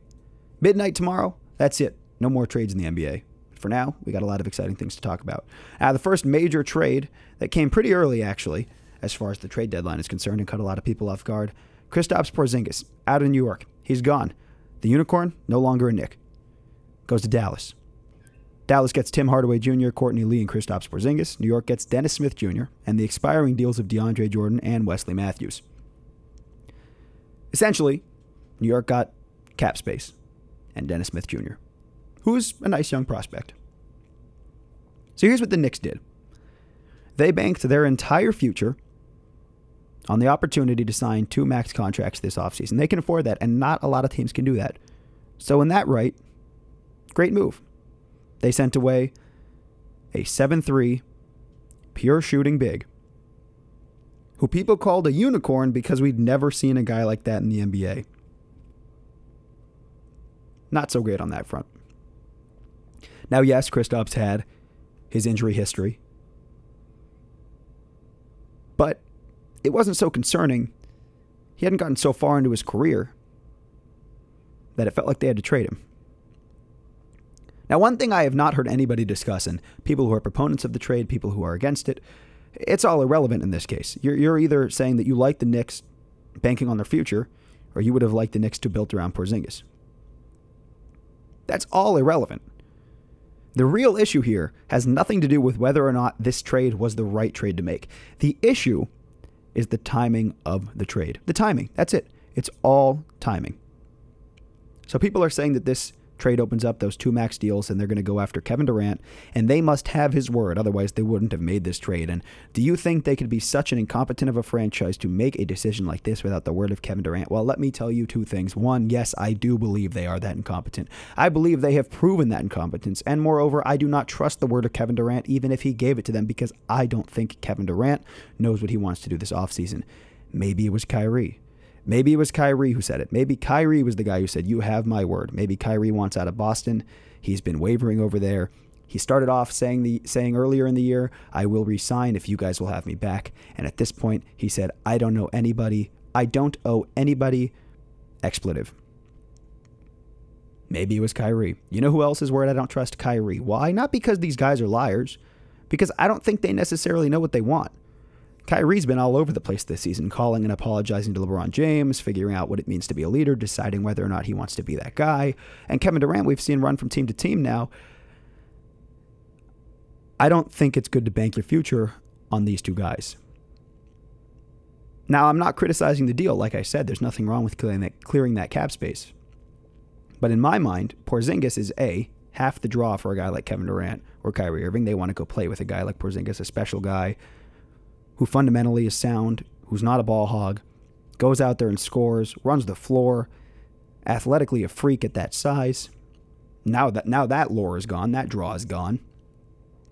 Midnight tomorrow, that's it. No more trades in the NBA. For now, we got a lot of exciting things to talk about. Uh, the first major trade that came pretty early, actually, as far as the trade deadline is concerned, and caught a lot of people off guard. Kristaps Porzingis out of New York. He's gone. The unicorn, no longer a Knick. Goes to Dallas. Dallas gets Tim Hardaway Jr., Courtney Lee, and Kristaps Porzingis. New York gets Dennis Smith Jr. and the expiring deals of DeAndre Jordan and Wesley Matthews. Essentially, New York got cap space and Dennis Smith Jr., who's a nice young prospect. So here's what the Knicks did they banked their entire future on the opportunity to sign two max contracts this offseason. They can afford that, and not a lot of teams can do that. So, in that right, great move. They sent away a 7 3 pure shooting big who people called a unicorn because we'd never seen a guy like that in the NBA. Not so great on that front. Now, yes, Kristaps had his injury history, but it wasn't so concerning. He hadn't gotten so far into his career that it felt like they had to trade him. Now, one thing I have not heard anybody discuss, and people who are proponents of the trade, people who are against it, it's all irrelevant in this case. You're, you're either saying that you like the Knicks banking on their future, or you would have liked the Knicks to build around Porzingis. That's all irrelevant. The real issue here has nothing to do with whether or not this trade was the right trade to make. The issue is the timing of the trade. The timing, that's it. It's all timing. So people are saying that this trade opens up those two max deals and they're going to go after Kevin Durant and they must have his word otherwise they wouldn't have made this trade. And do you think they could be such an incompetent of a franchise to make a decision like this without the word of Kevin Durant? Well let me tell you two things. One yes I do believe they are that incompetent. I believe they have proven that incompetence. And moreover I do not trust the word of Kevin Durant even if he gave it to them because I don't think Kevin Durant knows what he wants to do this offseason. Maybe it was Kyrie Maybe it was Kyrie who said it. Maybe Kyrie was the guy who said, You have my word. Maybe Kyrie wants out of Boston. He's been wavering over there. He started off saying the saying earlier in the year, I will resign if you guys will have me back. And at this point, he said, I don't know anybody. I don't owe anybody expletive. Maybe it was Kyrie. You know who else's word I don't trust? Kyrie. Why? Not because these guys are liars, because I don't think they necessarily know what they want. Kyrie's been all over the place this season, calling and apologizing to LeBron James, figuring out what it means to be a leader, deciding whether or not he wants to be that guy. And Kevin Durant, we've seen run from team to team now. I don't think it's good to bank your future on these two guys. Now, I'm not criticizing the deal. Like I said, there's nothing wrong with clearing that, clearing that cap space. But in my mind, Porzingis is A, half the draw for a guy like Kevin Durant or Kyrie Irving. They want to go play with a guy like Porzingis, a special guy who fundamentally is sound, who's not a ball hog, goes out there and scores, runs the floor, athletically a freak at that size. Now that now that lore is gone, that draw is gone.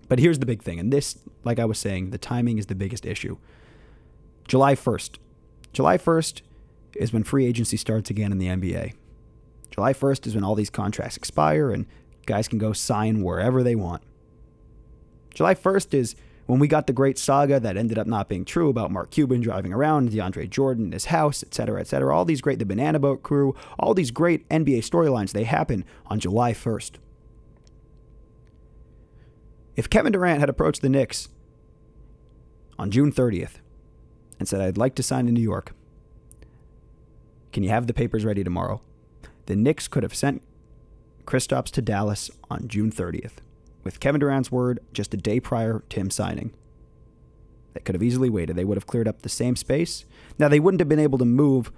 But here's the big thing, and this, like I was saying, the timing is the biggest issue. July 1st. July 1st is when free agency starts again in the NBA. July 1st is when all these contracts expire and guys can go sign wherever they want. July 1st is when we got the great saga that ended up not being true about Mark Cuban driving around, DeAndre Jordan his house, et cetera, et cetera. All these great, the Banana Boat crew, all these great NBA storylines, they happen on July 1st. If Kevin Durant had approached the Knicks on June 30th and said, I'd like to sign in New York, can you have the papers ready tomorrow? The Knicks could have sent Kristaps to Dallas on June 30th with Kevin Durant's word just a day prior to him signing. They could have easily waited. They would have cleared up the same space. Now, they wouldn't have been able to move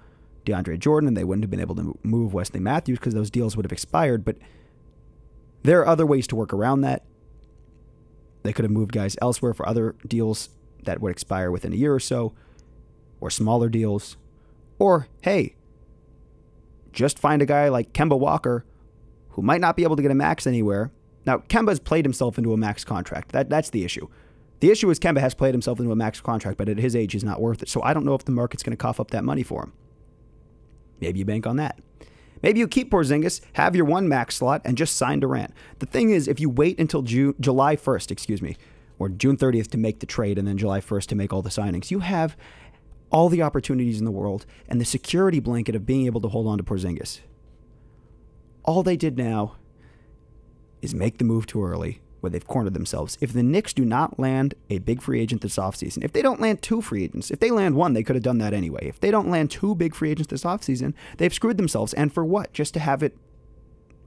DeAndre Jordan and they wouldn't have been able to move Wesley Matthews because those deals would have expired, but there are other ways to work around that. They could have moved guys elsewhere for other deals that would expire within a year or so, or smaller deals. Or, hey, just find a guy like Kemba Walker who might not be able to get a max anywhere. Now, Kemba's played himself into a max contract. That, that's the issue. The issue is Kemba has played himself into a max contract, but at his age, he's not worth it. So I don't know if the market's going to cough up that money for him. Maybe you bank on that. Maybe you keep Porzingis, have your one max slot, and just sign Durant. The thing is, if you wait until June, July 1st, excuse me, or June 30th to make the trade, and then July 1st to make all the signings, you have all the opportunities in the world and the security blanket of being able to hold on to Porzingis. All they did now is make the move too early, where they've cornered themselves. If the Knicks do not land a big free agent this offseason, if they don't land two free agents, if they land one, they could have done that anyway. If they don't land two big free agents this offseason, they've screwed themselves. And for what? Just to have it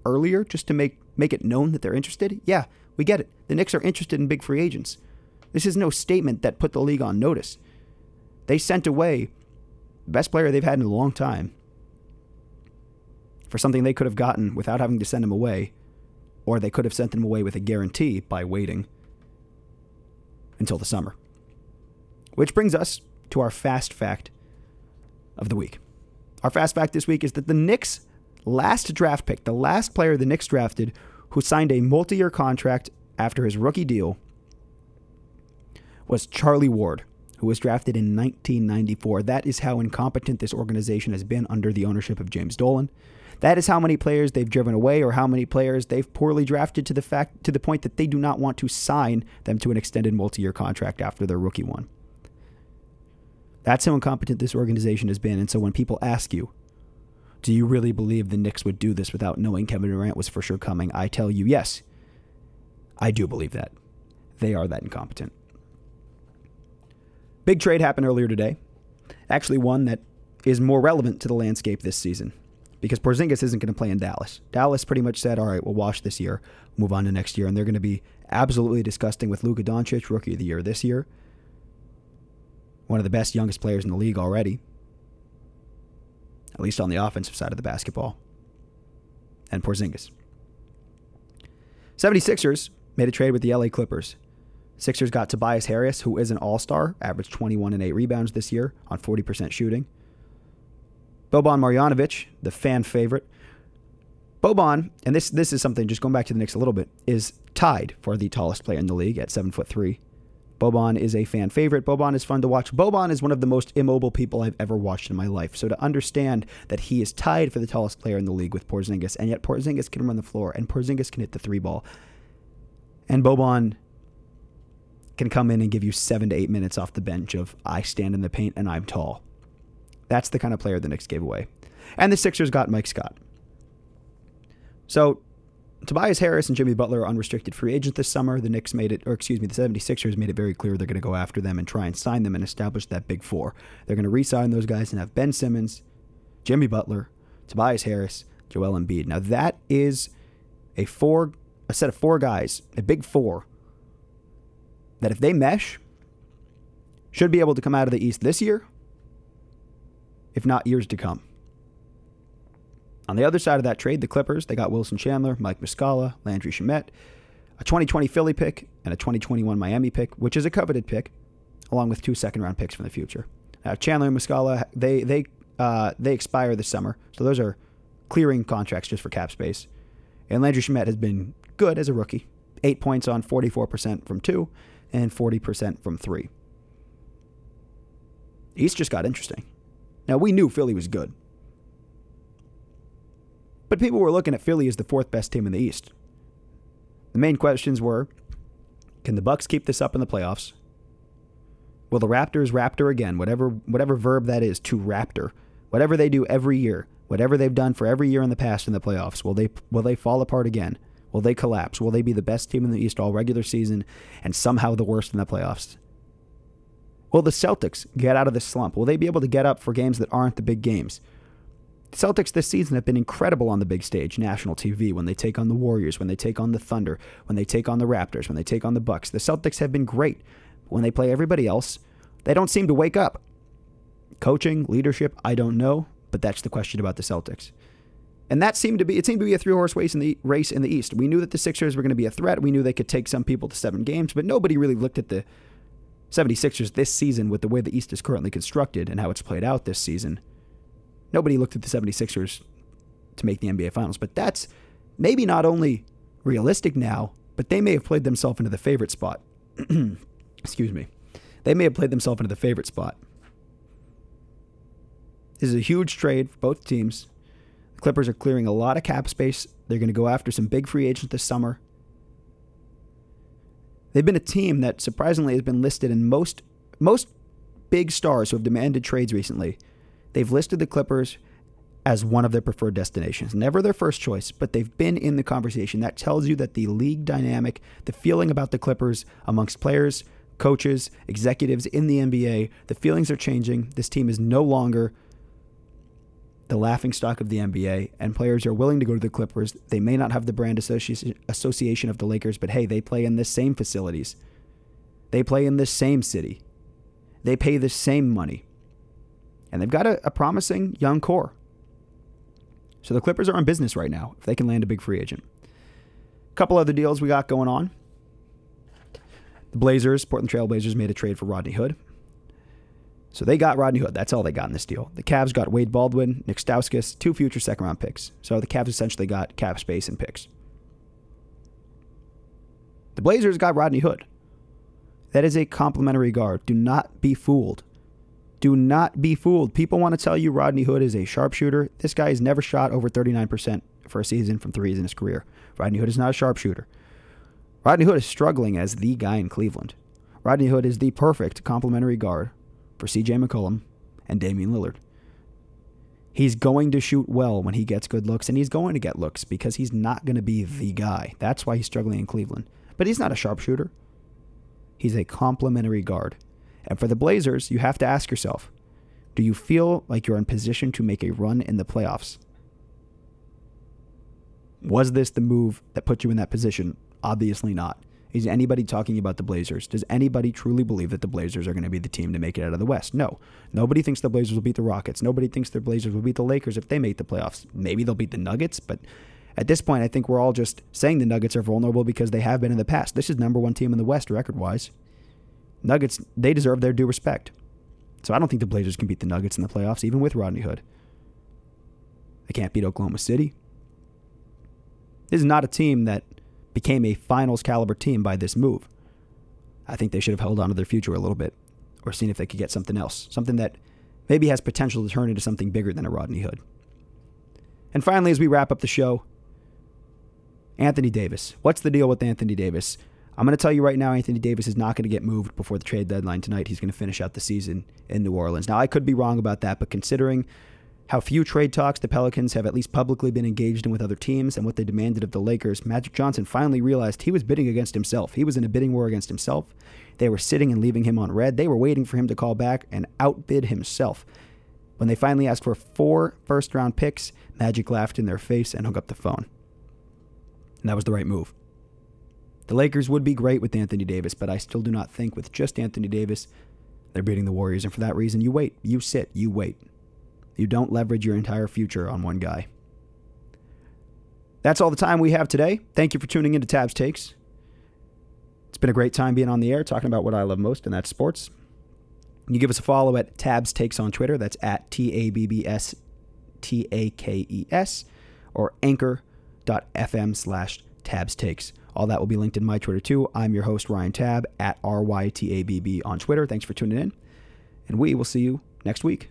earlier, just to make make it known that they're interested? Yeah, we get it. The Knicks are interested in big free agents. This is no statement that put the league on notice. They sent away the best player they've had in a long time for something they could have gotten without having to send him away, or they could have sent them away with a guarantee by waiting until the summer. Which brings us to our fast fact of the week. Our fast fact this week is that the Knicks' last draft pick, the last player the Knicks drafted who signed a multi year contract after his rookie deal, was Charlie Ward, who was drafted in 1994. That is how incompetent this organization has been under the ownership of James Dolan. That is how many players they've driven away or how many players they've poorly drafted to the fact to the point that they do not want to sign them to an extended multi-year contract after their rookie one. That's how incompetent this organization has been. And so when people ask you, do you really believe the Knicks would do this without knowing Kevin Durant was for sure coming? I tell you, yes. I do believe that. They are that incompetent. Big trade happened earlier today. Actually, one that is more relevant to the landscape this season because Porzingis isn't going to play in Dallas. Dallas pretty much said, all right, we'll wash this year, move on to next year. And they're going to be absolutely disgusting with Luka Doncic, rookie of the year this year. One of the best youngest players in the league already, at least on the offensive side of the basketball. And Porzingis. 76ers made a trade with the LA Clippers. Sixers got Tobias Harris, who is an all star, averaged 21 and 8 rebounds this year on 40% shooting. Boban Marjanovic, the fan favorite. Boban, and this this is something just going back to the Knicks a little bit, is tied for the tallest player in the league at seven foot three. Boban is a fan favorite. Boban is fun to watch. Boban is one of the most immobile people I've ever watched in my life. So to understand that he is tied for the tallest player in the league with Porzingis, and yet Porzingis can run the floor, and Porzingis can hit the three ball, and Boban can come in and give you seven to eight minutes off the bench of I stand in the paint and I'm tall. That's the kind of player the Knicks gave away. And the Sixers got Mike Scott. So Tobias Harris and Jimmy Butler are unrestricted free agents this summer. The Knicks made it, or excuse me, the 76ers made it very clear they're going to go after them and try and sign them and establish that big four. They're going to re sign those guys and have Ben Simmons, Jimmy Butler, Tobias Harris, Joel Embiid. Now, that is a four, a set of four guys, a big four, that if they mesh, should be able to come out of the East this year, if not years to come. On the other side of that trade, the Clippers, they got Wilson Chandler, Mike Muscala, Landry Shamet, a 2020 Philly pick, and a 2021 Miami pick, which is a coveted pick, along with two second round picks from the future. Now, Chandler and Muscala, they they uh, they expire this summer, so those are clearing contracts just for cap space. And Landry Shamet has been good as a rookie, eight points on 44% from two and 40% from three. East just got interesting. Now we knew Philly was good, but people were looking at Philly as the fourth best team in the East. The main questions were: Can the Bucks keep this up in the playoffs? Will the Raptors raptor again? Whatever whatever verb that is, to raptor. Whatever they do every year, whatever they've done for every year in the past in the playoffs, will they will they fall apart again? Will they collapse? Will they be the best team in the East all regular season and somehow the worst in the playoffs? Will the Celtics get out of this slump? Will they be able to get up for games that aren't the big games? The Celtics this season have been incredible on the big stage, national TV, when they take on the Warriors, when they take on the Thunder, when they take on the Raptors, when they take on the Bucks. The Celtics have been great. When they play everybody else, they don't seem to wake up. Coaching, leadership, I don't know, but that's the question about the Celtics. And that seemed to be it seemed to be a three horse race in the race in the East. We knew that the Sixers were going to be a threat. We knew they could take some people to seven games, but nobody really looked at the 76ers this season with the way the East is currently constructed and how it's played out this season. Nobody looked at the 76ers to make the NBA Finals, but that's maybe not only realistic now, but they may have played themselves into the favorite spot. Excuse me. They may have played themselves into the favorite spot. This is a huge trade for both teams. Clippers are clearing a lot of cap space. They're going to go after some big free agents this summer. They've been a team that surprisingly has been listed in most most big stars who have demanded trades recently. They've listed the Clippers as one of their preferred destinations. Never their first choice, but they've been in the conversation. That tells you that the league dynamic, the feeling about the Clippers amongst players, coaches, executives in the NBA, the feelings are changing. This team is no longer the laughing stock of the NBA, and players are willing to go to the Clippers. They may not have the brand associ- association of the Lakers, but hey, they play in the same facilities. They play in the same city. They pay the same money. And they've got a, a promising young core. So the Clippers are in business right now if they can land a big free agent. A couple other deals we got going on. The Blazers, Portland Trail Blazers, made a trade for Rodney Hood. So they got Rodney Hood. That's all they got in this deal. The Cavs got Wade Baldwin, Nick Stauskas, two future second round picks. So the Cavs essentially got cap space and picks. The Blazers got Rodney Hood. That is a complimentary guard. Do not be fooled. Do not be fooled. People want to tell you Rodney Hood is a sharpshooter. This guy has never shot over 39% for a season from threes in his career. Rodney Hood is not a sharpshooter. Rodney Hood is struggling as the guy in Cleveland. Rodney Hood is the perfect complementary guard for CJ McCollum and Damian Lillard. He's going to shoot well when he gets good looks, and he's going to get looks because he's not going to be the guy. That's why he's struggling in Cleveland. But he's not a sharpshooter. He's a complementary guard. And for the Blazers, you have to ask yourself do you feel like you're in position to make a run in the playoffs? Was this the move that put you in that position? Obviously not. Is anybody talking about the Blazers? Does anybody truly believe that the Blazers are going to be the team to make it out of the West? No. Nobody thinks the Blazers will beat the Rockets. Nobody thinks the Blazers will beat the Lakers if they make the playoffs. Maybe they'll beat the Nuggets, but at this point, I think we're all just saying the Nuggets are vulnerable because they have been in the past. This is number one team in the West record wise. Nuggets, they deserve their due respect. So I don't think the Blazers can beat the Nuggets in the playoffs, even with Rodney Hood. They can't beat Oklahoma City. This is not a team that became a finals caliber team by this move. I think they should have held on to their future a little bit or seen if they could get something else, something that maybe has potential to turn into something bigger than a Rodney Hood. And finally, as we wrap up the show, Anthony Davis. What's the deal with Anthony Davis? I'm going to tell you right now, Anthony Davis is not going to get moved before the trade deadline tonight. He's going to finish out the season in New Orleans. Now, I could be wrong about that, but considering how few trade talks the Pelicans have at least publicly been engaged in with other teams and what they demanded of the Lakers, Magic Johnson finally realized he was bidding against himself. He was in a bidding war against himself. They were sitting and leaving him on red. They were waiting for him to call back and outbid himself. When they finally asked for four first round picks, Magic laughed in their face and hung up the phone. And that was the right move. The Lakers would be great with Anthony Davis, but I still do not think with just Anthony Davis, they're beating the Warriors. And for that reason, you wait, you sit, you wait. You don't leverage your entire future on one guy. That's all the time we have today. Thank you for tuning into Tabb's Takes. It's been a great time being on the air talking about what I love most, and that's sports. You give us a follow at Tabb's Takes on Twitter. That's at T A B B S T A K E S or anchor.fm slash tabs takes. All that will be linked in my Twitter too. I'm your host, Ryan Tabb, at R Y T A B B on Twitter. Thanks for tuning in, and we will see you next week.